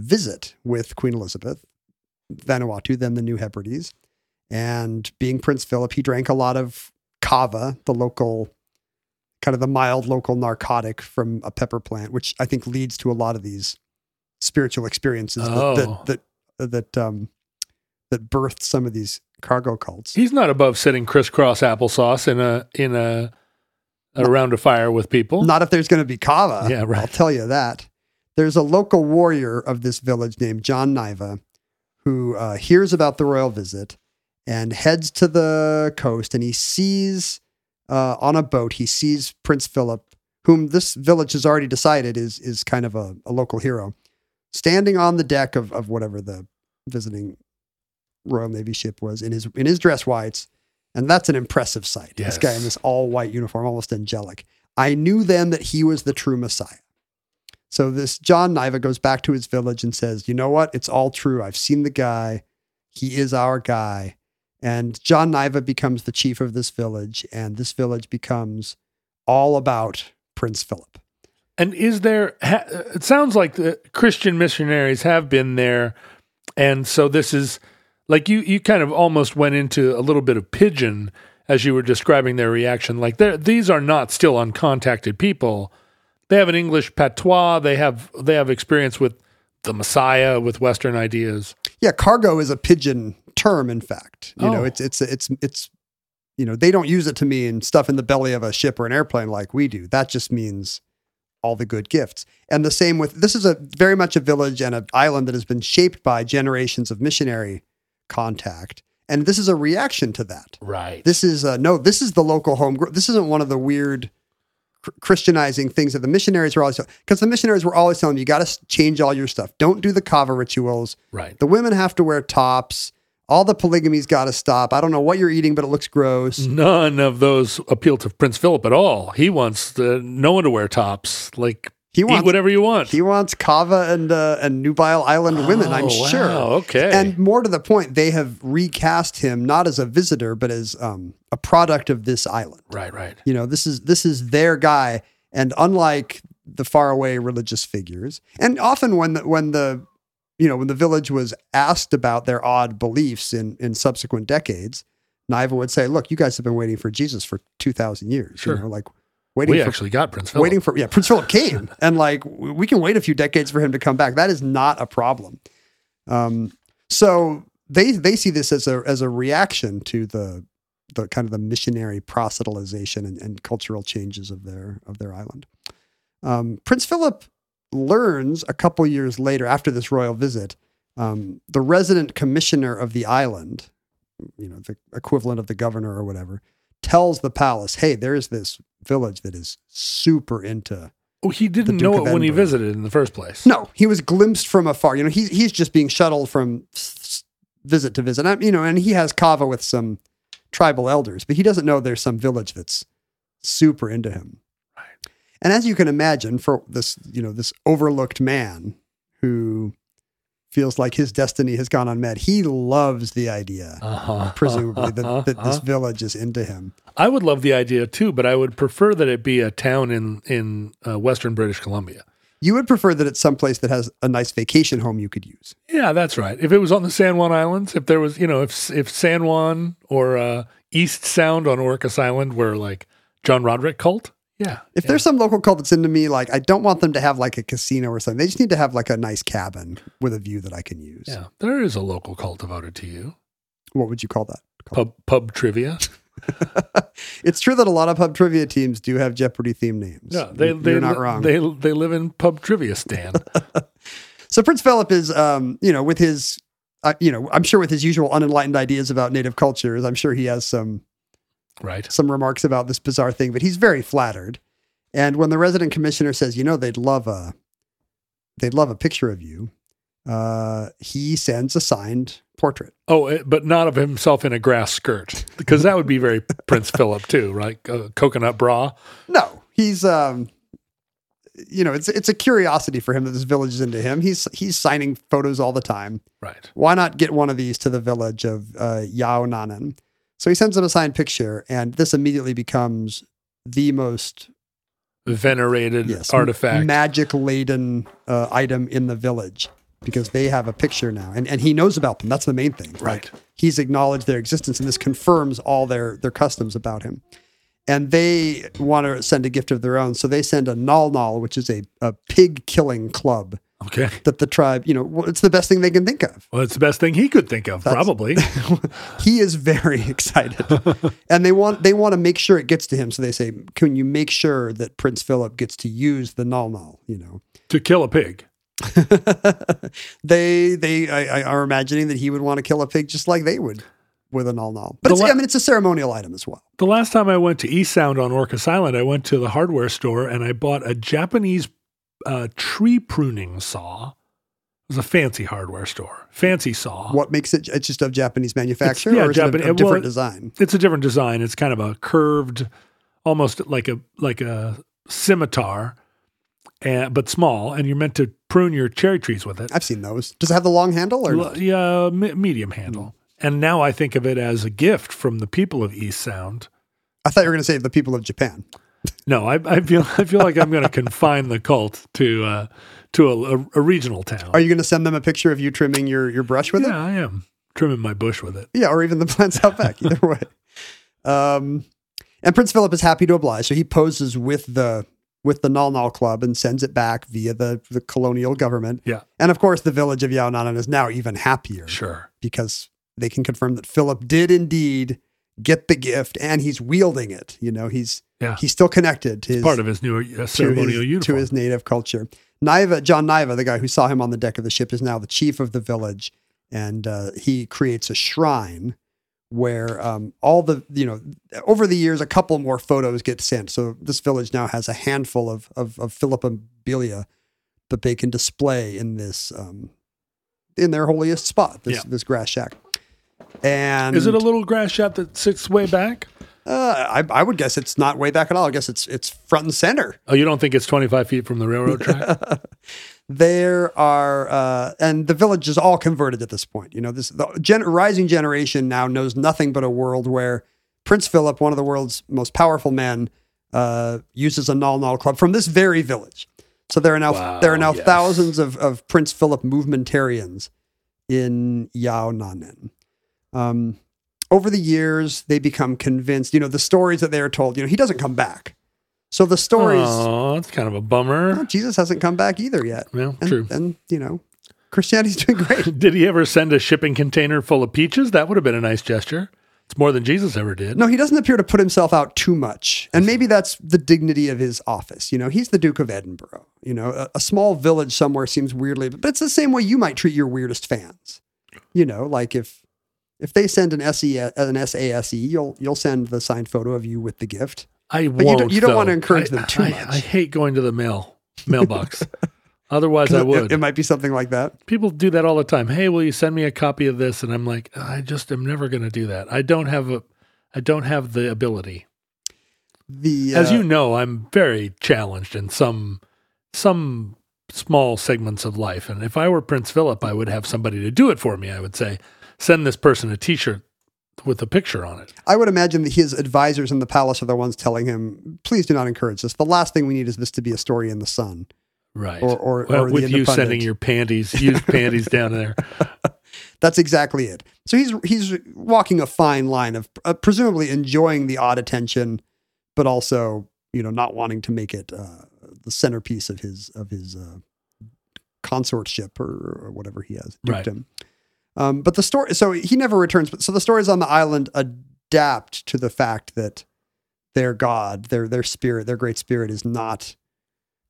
visit with Queen Elizabeth, Vanuatu, then the New Hebrides. And being Prince Philip, he drank a lot of kava, the local, kind of the mild local narcotic from a pepper plant, which I think leads to a lot of these spiritual experiences Oh. that that that, that um, that birthed some of these cargo cults. He's not above sitting crisscross applesauce in a in a around a fire with people. Not if there's going to be kava. Yeah, right. I'll tell you that. There's a local warrior of this village named John Naiva who uh, hears about the royal visit and heads to the coast and he sees uh, on a boat, he sees Prince Philip, whom this village has already decided is, is kind of a, a local hero, standing on the deck of, of whatever the visiting Royal Navy ship was in his, in his dress whites. And that's an impressive sight. This guy in this all white uniform, almost angelic. I knew then that he was the true Messiah. So this John Naiva goes back to his village and says, "You know what? It's all true. I've seen the guy. He is our guy." And John Naiva becomes the chief of this village, and this village becomes all about Prince Philip. And is there? Ha, uh, it sounds like the Christian missionaries have been there, and so this is like you. You kind of almost went into a little bit of pidgin as you were describing their reaction. Like these are not still uncontacted people. They have an English patois. They have they have experience with the Messiah, with Western ideas. Yeah, cargo is a pidgin term. In fact, you know, Oh. it's it's it's it's you know they don't use it to mean stuff in the belly of a ship or an airplane like we do. That just means all the good gifts. And the same with this is a very much a village and an island that has been shaped by generations of missionary contact. And this is a reaction to that. Right. This is uh, no, this is the local home. This isn't one of the weird Christianizing things that the missionaries were always because the missionaries were always telling them you got to change all your stuff. Don't do the kava rituals. right. The women have to wear tops. All the polygamy's got to stop. I don't know what you're eating, but it looks gross. None of those appeal to Prince Philip at all. He wants the, no one to wear tops. Like He eat wants whatever you want. He wants Kava and uh, and Nubile Island women. I'm Oh, sure. okay. And more to the point, they have recast him not as a visitor, but as um, a product of this island. right, right. You know, this is this is their guy, and unlike the faraway religious figures, and often when the, when the you know when the village was asked about their odd beliefs in in subsequent decades, Naiva would say, "Look, you guys have been waiting for Jesus for two thousand years. Sure. You know, like waiting We for actually got Prince Philip. waiting for yeah prince philip came. And like we can wait a few decades for him to come back. That is not a problem. Um so they they see this as a as a reaction to the the kind of the missionary proselytization and, and cultural changes of their of their island. Um prince philip learns a couple years later after this royal visit um the resident commissioner of the island you know the equivalent of the governor or whatever tells the palace hey there's this village that is super into oh, he didn't know it when he visited in the first place. no he was glimpsed from afar you know he's he's just being shuttled from visit to visit and, you know and he has kava with some tribal elders but he doesn't know there's some village that's super into him Right. and as you can imagine for this you know this overlooked man who feels like his destiny has gone unmet he loves the idea Uh-huh. presumably that, that this Uh-huh. village is into him I would love the idea too, but I would prefer that it be a town in in uh, Western British Columbia. you would prefer that it's someplace that has a nice vacation home you could use Yeah, that's right. If it was on the San Juan Islands, if there was, you know, if if San Juan or uh, East Sound on Orcas Island were like John Roderick cult, yeah. If there's some local cult that's into me, like I don't want them to have like a casino or something. They just need to have like a nice cabin with a view that I can use. yeah, there is a local cult devoted to you. What would you call that? Pub pub trivia. It's true that a lot of pub trivia teams do have Jeopardy themed names. Yeah, they they not wrong. They they live in pub trivia stand. so Prince Philip is, um, you know, with his, uh, you know, I'm sure with his usual unenlightened ideas about native cultures, I'm sure he has some right. some remarks about this bizarre thing, but he's very flattered. And when the resident commissioner says, you know, they'd love a, they'd love a picture of you, uh, he sends a signed portrait. Oh, eh, but not of himself in a grass skirt, because that would be very Prince Philip too, right? A coconut bra. No, he's um, you know, it's it's a curiosity for him that this village is into him. He's he's signing photos all the time. Right. Why not get one of these to the village of uh, Yaohnanen? So he sends him a signed picture, and this immediately becomes the most Venerated yes artifact. magic laden uh, item in the village because they have a picture now, and and he knows about them. That's the main thing. Right. he's acknowledged their existence and this confirms all their their customs about him and they want to send a gift of their own so they send a nal nal which is a, a pig killing club okay. that the tribe you know well, it's the best thing they can think of Well, it's the best thing he could think of, That's- probably. he is very excited and they want they want to make sure it gets to him so they say can you make sure that prince philip gets to use the nal nal you know to kill a pig. they they I, I are imagining that he would want to kill a pig just like they would with a nal nal but it's, la- i mean it's a ceremonial item as well The last time I went to East Sound on Orcas Island, I went to the hardware store and I bought a Japanese uh, tree pruning saw. It was a fancy hardware store, fancy saw. what makes it it's just of japanese manufacturer yeah, or is it a- a, different it- design It's a different design. It's kind of a curved, almost like a like a scimitar, and, but small. And you're meant to prune your cherry trees with it. i've seen those does it have the long handle or Well, yeah, me- medium handle. And now I think of it as a gift from the people of East Sound. i thought you were going to say the people of japan No, I, I feel I feel like I'm going to confine the cult to uh, to a, a, a regional town. are you going to send them a picture of you trimming your, your brush with it yeah, I am trimming my bush with it. Yeah, or even the plants out back. Either way. Um, and Prince Philip is happy to oblige, so he poses with the with the Nal Nal Club and sends it back via the the colonial government. Yeah, And of course, the village of Yaohnanen is now even happier sure. because they can confirm that Philip did indeed get the gift and he's wielding it. You know, he's Yeah, he's still connected to his part of his new uh, to ceremonial his, uniform. to his native culture. Naiva, John Naiva, the guy who saw him on the deck of the ship, is now the chief of the village, and uh, he creates a shrine where um, all the you know over the years a couple more photos get sent. So this village now has a handful of of, of Philippabilia that they can display in this um, in their holiest spot, this Yeah. this grass shack. And Is it a little grass shop that sits way back? Uh, I, I would guess it's not way back at all. I guess it's it's front and center. Oh, you don't think it's 25 feet from the railroad track? There are, uh, and the village is all converted at this point. You know, this the gen- rising generation now knows nothing but a world where Prince Philip, one of the world's most powerful men, uh, uses a nal nal club from this very village. So there are now Wow, there are now yes. thousands of, of Prince Philip movementarians in Yaohnanen. Um, over the years, they become convinced. You know, the stories that they are told. You know, he doesn't come back. So the stories. Oh, that's kind of a bummer. Well, Jesus hasn't come back either yet. Well, and, true. And you know, Christianity's doing great. Did he ever send a shipping container full of peaches? That would have been a nice gesture. It's more than Jesus ever did. No, he doesn't appear to put himself out too much, and maybe that's the dignity of his office. You know, he's the Duke of Edinburgh. You know, a, a small village somewhere seems weirdly, but it's the same way you might treat your weirdest fans. You know, like if if they send an SE an SASE, you'll you'll send the signed photo of you with the gift. I But won't. don't- you don't want to encourage I- them too I, much. I hate going to the mail mailbox. Otherwise, I would. It, might be something like that. People do that all the time. Hey, will you send me a copy of this? And I'm like, I just am never going to do that. I don't have a, I don't have the ability. The As uh, you know, I'm very challenged in some, some small segments of life. And if I were Prince Philip, I would have somebody to do it for me. I would say, send this person a T-shirt with a picture on it. I would imagine that his advisors in the palace are the ones telling him, "Please do not encourage this. The last thing we need is this to be a story in the Sun." Right. Or- or- well, or the with you sending your panties, used panties down there. That's exactly it. So he's he's walking a fine line of uh, presumably enjoying the odd attention, but also you know not wanting to make it uh, the centerpiece of his of his uh, consortship or, or whatever he has Right. dukedom. Um, but the story, so he never returns. But so the stories on the island adapt to the fact that their god, their their spirit, their great spirit, is not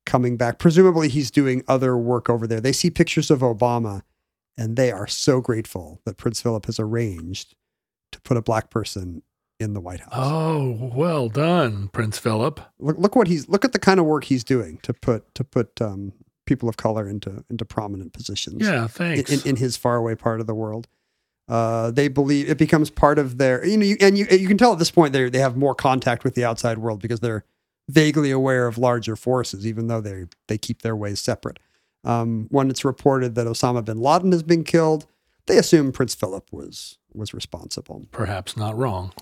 coming back. Presumably, he's doing other work over there. They see pictures of Obama, and they are so grateful that Prince Philip has arranged to put a black person in the White House. Oh, well done, Prince Philip. Look, look what he's look at the kind of work he's doing to put to put um, people of color into into prominent positions. Yeah, in, thanks. in, in his faraway part of the world. Uh, they believe it becomes part of their, you know, you, and you you can tell at this point they they have more contact with the outside world because they're vaguely aware of larger forces, even though they they keep their ways separate. Um, when it's reported that Osama bin Laden has been killed, they assume Prince Philip was was responsible. Perhaps not wrong.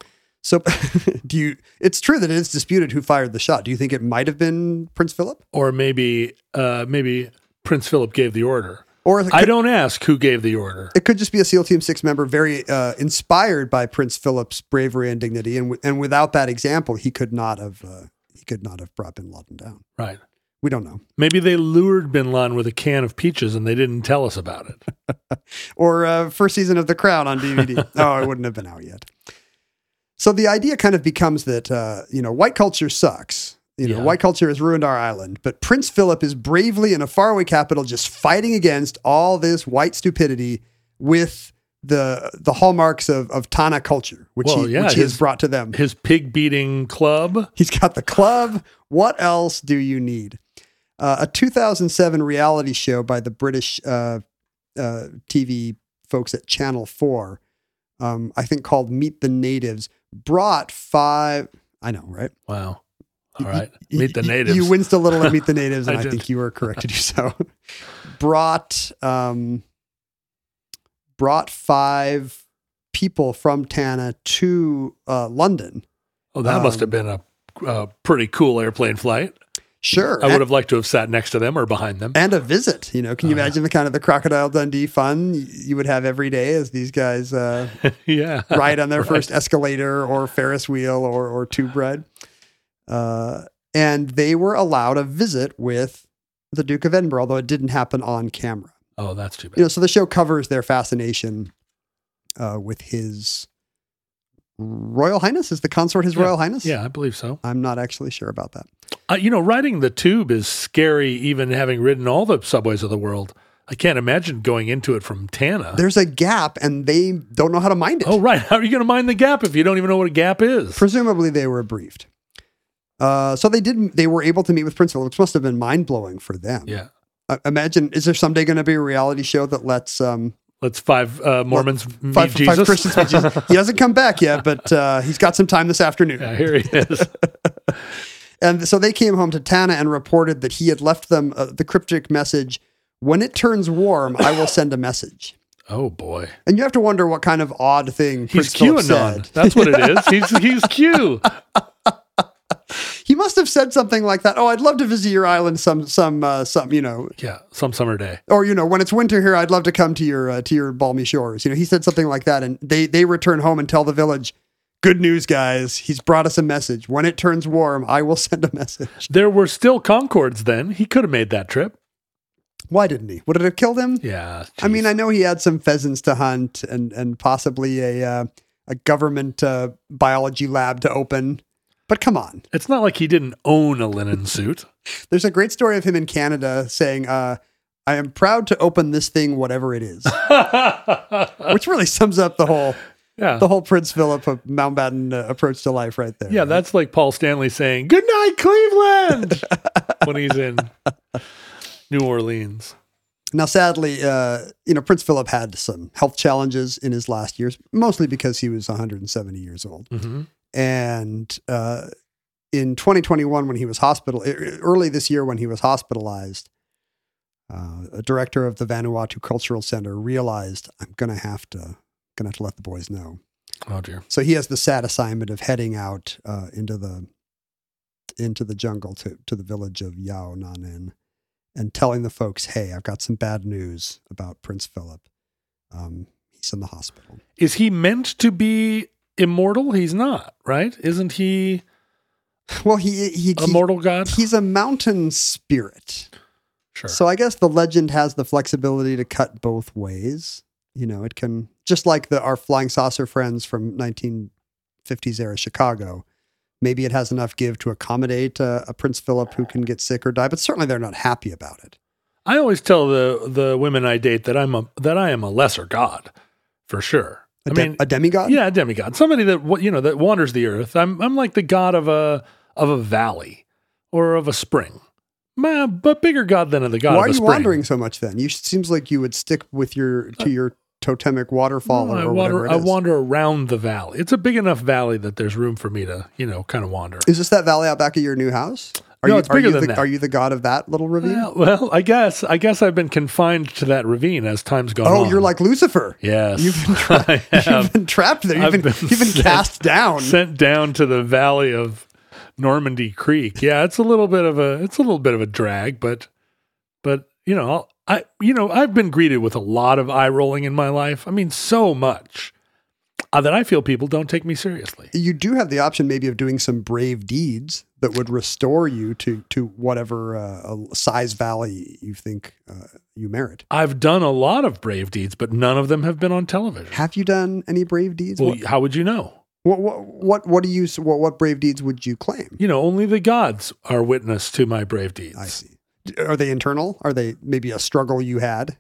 So, do you? It's true that it is disputed who fired the shot. Do you think it might have been Prince Philip, Or maybe, uh, maybe Prince Philip gave the order. or it I don't ask who gave the order. it could just be a SEAL Team Six member, very uh, inspired by Prince Philip's bravery and dignity, and w- and without that example, he could not have uh, he could not have brought Bin Laden down. Right. We don't know. Maybe they lured Bin Laden with a can of peaches and they didn't tell us about it. or uh, first season of The Crown on DVD. oh, it wouldn't have been out yet. So the idea kind of becomes that uh, you know white culture sucks. You know, Yeah. white culture has ruined our island, but Prince Philip is bravely in a faraway capital, just fighting against all this white stupidity with the the hallmarks of, of Tanna culture, which Well, he yeah, which he has brought to them. His pig beating club. He's got the club. What else do you need? Uh, a 2007 reality show by the British uh, uh, TV folks at Channel 4, um, I think called Meet the Natives, brought five. I know, right? Wow. All right. You- Meet the natives. You winced a little at Meet the Natives, and I I, think you were correct to do so. brought um, brought five people from Tanna to uh, London. oh, that must um, have been a, a pretty cool airplane flight. Sure, I would have liked to have sat next to them or behind them. and a visit. You know, can you yeah. imagine the kind of the crocodile Dundee fun you would have every day as these guys uh, yeah. ride on their Right. first escalator or Ferris wheel or or tube ride? Uh, and they were allowed a visit with the Duke of Edinburgh, although it didn't happen on camera. Oh, that's too bad. You know, so the show covers their fascination uh, with his Royal Highness. Is the consort his Yeah. Royal Highness? Yeah, I believe so. I'm not actually sure about that. Uh, you know, riding the tube is scary, even having ridden all the subways of the world. I can't imagine going into it from Tanna. There's a gap, and they don't know how to mind it. oh, right. How are you going to mind the gap if you don't even know what a gap is? Presumably, they were briefed. Uh, so they didn't. They were able to meet with Prince Philip, which must have been mind blowing for them. yeah. Uh, imagine, is there someday going to be a reality show that lets um, Let's five uh, Mormons meet Five, Jesus. five Christians meet Jesus. He hasn't come back yet, but uh, he's got some time this afternoon. Yeah, here he is. And so they came home to Tanna and reported that he had left them uh, the cryptic message When it turns warm, I will send a message. oh boy, And you have to wonder what kind of odd thing he's Prince QAnon. said. That's what it is. He's he's Q. Must have said something like that. Oh, I'd love to visit your island some, some, uh, some, you know, Yeah, some summer day. or you know, when it's winter here, I'd love to come to your uh, to your balmy shores. You know, he said something like that, and they they return home and tell the village, "Good news, guys! He's brought us a message. When it turns warm, I will send a message." There were still Concordes then. He could have made that trip. Why didn't he? Would it have killed him? Yeah. I mean. I know he had some pheasants to hunt and and possibly a uh, a government uh, biology lab to open. But come on, it's not like he didn't own a linen suit. there's a great story of him in Canada saying, uh, "I am proud to open this thing, whatever it is," which really sums up the whole yeah. the whole Prince Philip of Mountbatten uh, approach to life, right there. yeah, that's like Paul Stanley saying, Good night, Cleveland when he's in New Orleans. Now, sadly, uh, you know, Prince Philip had some health challenges in his last years, mostly because he was 170 years old. hmm And uh, in 2021, when he was hospital, early this year when he was hospitalized, uh, a director of the Vanuatu Cultural Center realized I'm going to have to going to have to let the boys know. Oh dear. So he has the sad assignment of heading out uh, into the into the jungle to to the village of Yaohnanen and telling the folks, "Hey, I've got some bad news about Prince Philip. Um, he's in the hospital." Is he meant to be immortal? He's not, right? Isn't he Well, he he, a mortal god? he's a mountain spirit, Sure. so I guess the legend has the flexibility to cut both ways. You know, it can just like the our flying saucer friends from 1950s era Chicago. Maybe it has enough give to accommodate uh, a Prince Philip who can get sick or die, but certainly they're not happy about it. I always tell the the women I date that I'm a that I am a lesser god, for sure. A, I de- mean, a demigod? yeah, a demigod, somebody that you know that wanders the earth. I'm I'm like the god of a of a valley or of a spring, Ma- but bigger god than the god Why of are you wandering so much then? You seems like you would stick with your to uh, your totemic waterfall No, or, I wander. whatever I wander around the valley. It's a big enough valley that there's room for me to you know kind of wander. Is this that valley out back of your new house? Are No, you, it's bigger you than the, that. Are you the god of that little ravine? Well, well, I guess I guess I've been confined to that ravine as time's gone oh, on. you're like Lucifer. yes, You've been, tra- you've been trapped there. You've been, been you've been sent- cast down. sent down to the valley of Normandy Creek. Yeah, it's a little bit of a it's a little bit of a drag, but but you know, I you know, I've been greeted with a lot of eye rolling in my life. I mean, so much uh, that I feel people don't take me seriously. you do have the option maybe of doing some brave deeds that would restore you to to whatever uh, size valley you think uh, you merit. I've done a lot of brave deeds, but none of them have been on television. Have you done any brave deeds? Well, what, how would you know? what, what what what do you what, what brave deeds would you claim? You know, only the gods are witness to my brave deeds. I see. Are they internal? Are they maybe a struggle you had?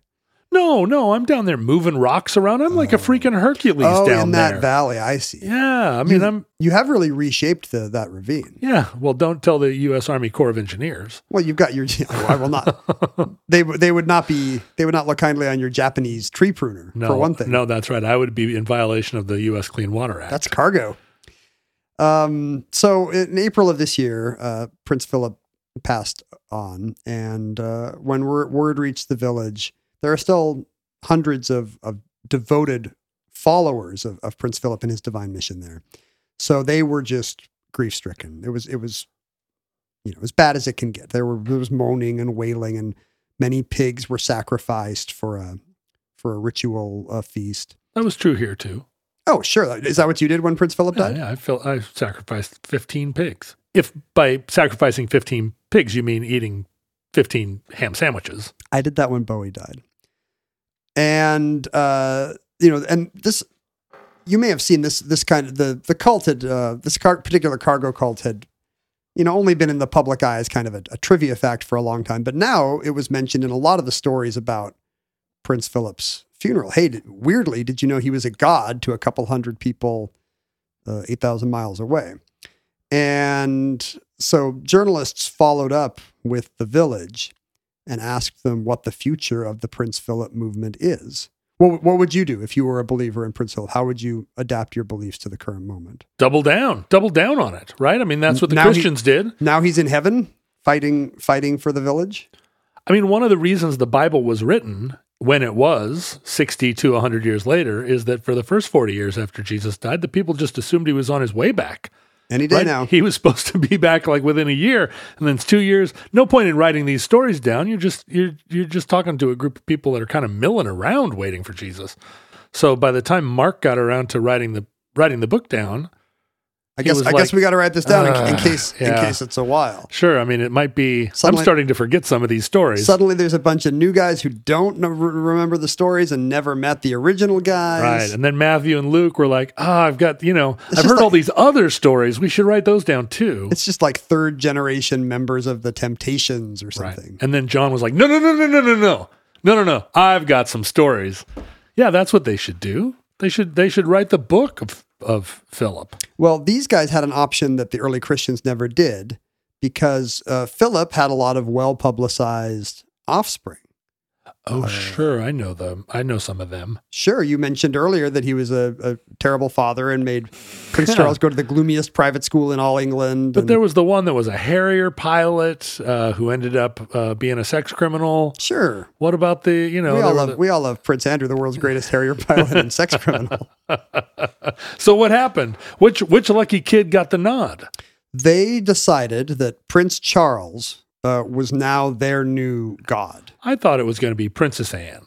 No, no, I'm down there moving rocks around. I'm like a freaking Hercules down there. oh, down in that there. valley, I see. yeah, I mean, you, I'm you have really reshaped the, that ravine. yeah. Well, don't tell the U.S. Army Corps of Engineers. Well, you've got your. I will not. they would- they would not be. They would not look kindly on your Japanese tree pruner No, for one thing. no, that's right. I would be in violation of the U.S. Clean Water Act. That's cargo. Um, so in April of this year, uh, Prince Philip passed on, and uh, when word reached the village, there are still hundreds of, of devoted followers of, of Prince Philip and his divine mission there. So they were just grief stricken. It was it was, you know, as bad as it can get. There were there was moaning and wailing, and many pigs were sacrificed for a for a ritual uh, feast. that was true here too. Oh, sure. Is that what you did when Prince Philip Yeah, died? yeah, I feel I sacrificed 15 pigs. If by sacrificing 15 pigs you mean eating 15 ham sandwiches. I did that when Bowie died. And uh, you know, and this you may have seen this this kind of the the cult had uh, this car, particular cargo cult had you know only been in the public eye as kind of a, a trivia fact for a long time, but now it was mentioned in a lot of the stories about Prince Philip's funeral. Hey, did, weirdly, did you know he was a god to a couple hundred people uh, eight thousand miles away? And so journalists followed up with the village and asked them what the future of the Prince Philip movement is, What, what would you do if you were a believer in Prince Philip? How would you adapt your beliefs to the current moment? Double down, double down on it, right? I mean, that's what the Now he- Christians did. Now he's in heaven fighting fighting for the village. I mean, one of the reasons the Bible was written when it was 60 to 100 years later is that for the first 40 years after Jesus died, the people just assumed he was on his way back. Any day Right? now. He was supposed to be back like within a year, and then it's two years. No point in writing these stories down. You're just you're you're just talking to a group of people that are kind of milling around waiting for Jesus. So by the time Mark got around to writing the writing the book down, I guess I guess we got to write this down in, in "Ugh, case in case it's a while. sure, I mean it might be. Suddenly- I'm starting to forget some of these stories. Suddenly, there's a bunch of new guys who don't know, remember the stories and never met the original guys. Right. And then Matthew and Luke were like, ah, I've got, you know, I've just heard all these other stories. We should write those down too. It's just like third generation members of the Temptations or Right. something. And then John was like, no, no, no, no, no, no, no. No, no, no. I've got some stories. Yeah, that's what they should do. They should they should write the book of of Philip. Well, these guys had an option that the early Christians never did because uh, Philip had a lot of well publicized offspring. Oh, sure. I know them. I know some of them. Sure, you mentioned earlier that he was a, a terrible father and made Prince Charles go to the gloomiest private school in all England. But and- there was the one that was a Harrier pilot uh, who ended up uh, being a sex criminal. sure, What about the, you know, we all love the- we all love Prince Andrew, the world's greatest Harrier pilot and sex criminal. so what happened? Which which lucky kid got the nod? They decided that Prince Charles uh, was now their new god. I thought it was going to be Princess Anne.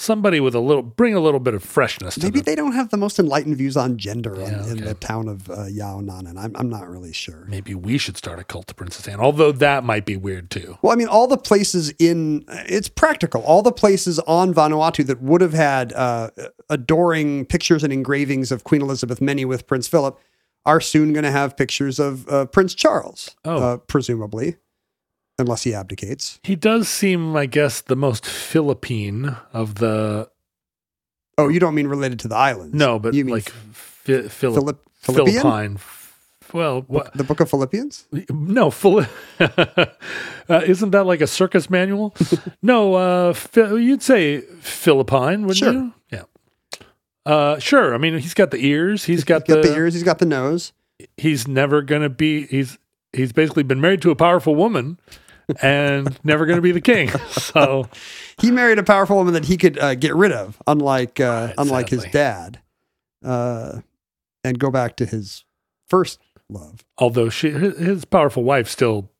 Somebody with a little, bring a little bit of freshness to Maybe the, they don't have the most enlightened views on gender in- Yeah, in, okay. the town of uh. I'm, I'm not really sure. Maybe we should start a cult of Princess Anne, although that might be weird too. Well, I mean, all the places in it's practical. All the places on Vanuatu that would have had uh, adoring pictures and engravings of Queen Elizabeth, many with Prince Philip, are soon going to have pictures of uh, Prince Charles, Oh. uh, presumably, unless he abdicates. He does seem, I guess, the most Philippine of the. Oh, you don't mean related to the islands? No, but you mean like Fi-? Philippine. Well, what? the Book of Philippians? No, Phil- uh, isn't that like a circus manual? no, uh, Phil- you'd say Philippine, wouldn't Sure. you? Yeah. Uh, sure. I mean, he's got the ears. He's got, He's got the, the ears. He's got the nose. He's never gonna be. He's he's basically been married to a powerful woman, and never gonna be the king. So He married a powerful woman that he could uh, get rid of, unlike uh, Right, unlike sadly. his dad, uh, and go back to his first love. although she his, his powerful wife still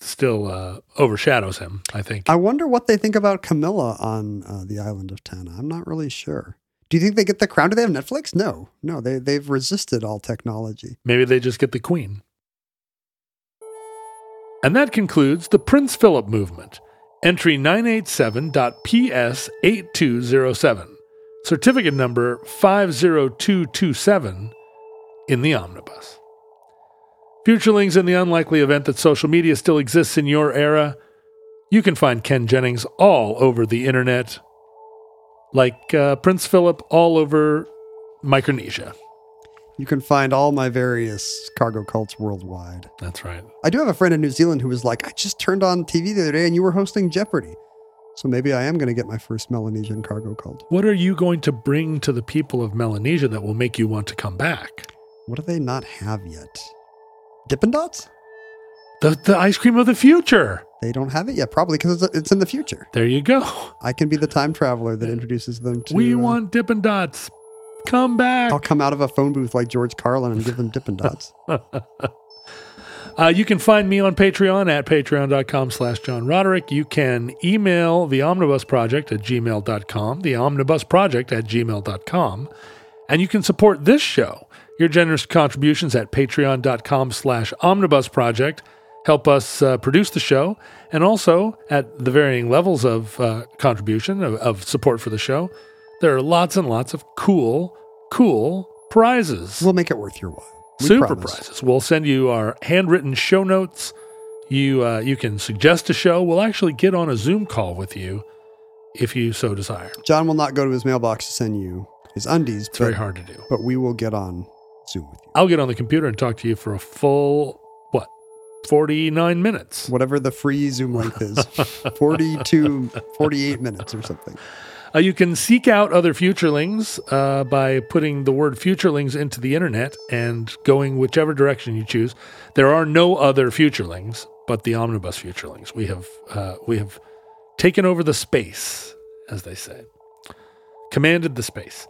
still uh, overshadows him. I think. I wonder what they think about Camilla on uh, the island of Tanna. I'm not really sure. Do you think they get the crown? Do they have Netflix? No, no. They they've resisted all technology. Maybe they just get the queen. And that concludes the Prince Philip movement. Entry 987.PS8207. Certificate number 50227 in the omnibus. Futurelings, in the unlikely event that social media still exists in your era, you can find Ken Jennings all over the internet, like uh, Prince Philip all over Micronesia. You can find all my various cargo cults worldwide. That's right. I do have a friend in New Zealand who was like, I just turned on TV the other day and you were hosting Jeopardy. So maybe I am going to get my first Melanesian cargo cult. What are you going to bring to the people of Melanesia that will make you want to come back? What do they not have yet? Dippin' Dots? The, the ice cream of the future. They don't have it yet, probably because it's, it's in the future. There you go. I can be the time traveler that introduces them to. we uh, want Dippin' Dots. Come back. I'll come out of a phone booth like George Carlin and give them Dippin' Dots. Uh, you can find me on Patreon at patreon.com slash John Roderick. You can email the Omnibus Project at gmail.com, the Omnibus Project at gmail.com. And you can support this show. Your generous contributions at patreon.com slash omnibus project help us uh, produce the show. And also at the varying levels of uh, contribution, of, of support for the show, there are lots and lots of cool, cool prizes We'll make it worth your while. We super promise. prizes. We'll send you our handwritten show notes. You uh, you can suggest a show. We'll actually get on a Zoom call with you if you so desire. John will not go to his mailbox to send you his undies, It's but, very hard to do. but we will get on Zoom with you. I'll get on the computer and talk to you for a full what forty nine minutes. Whatever the free Zoom length is 42, 48 minutes or something. Uh, you can seek out other futurelings uh, by putting the word futurelings into the internet and going whichever direction you choose. There are no other futurelings but the omnibus futurelings. We have uh, we have taken over the space, as they say, commanded the space,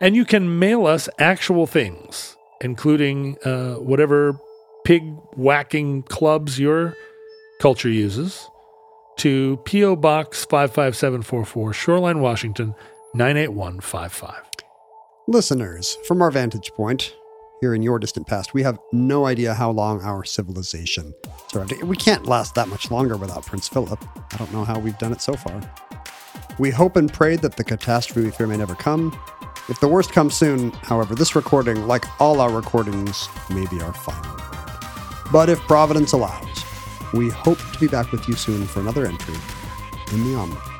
and you can mail us actual things, including uh, whatever pig whacking clubs your culture uses to P.O. Box 55744, Shoreline, Washington 98155. Listeners, from our vantage point, here in your distant past, we have no idea how long our civilization survived. We can't last that much longer without Prince Philip. I don't know how we've done it so far. We hope and pray that the catastrophe we fear may never come. If the worst comes soon, however, this recording, like all our recordings, may be our final word. But if Providence allows, we hope to be back with you soon for another entry in the Omnibus.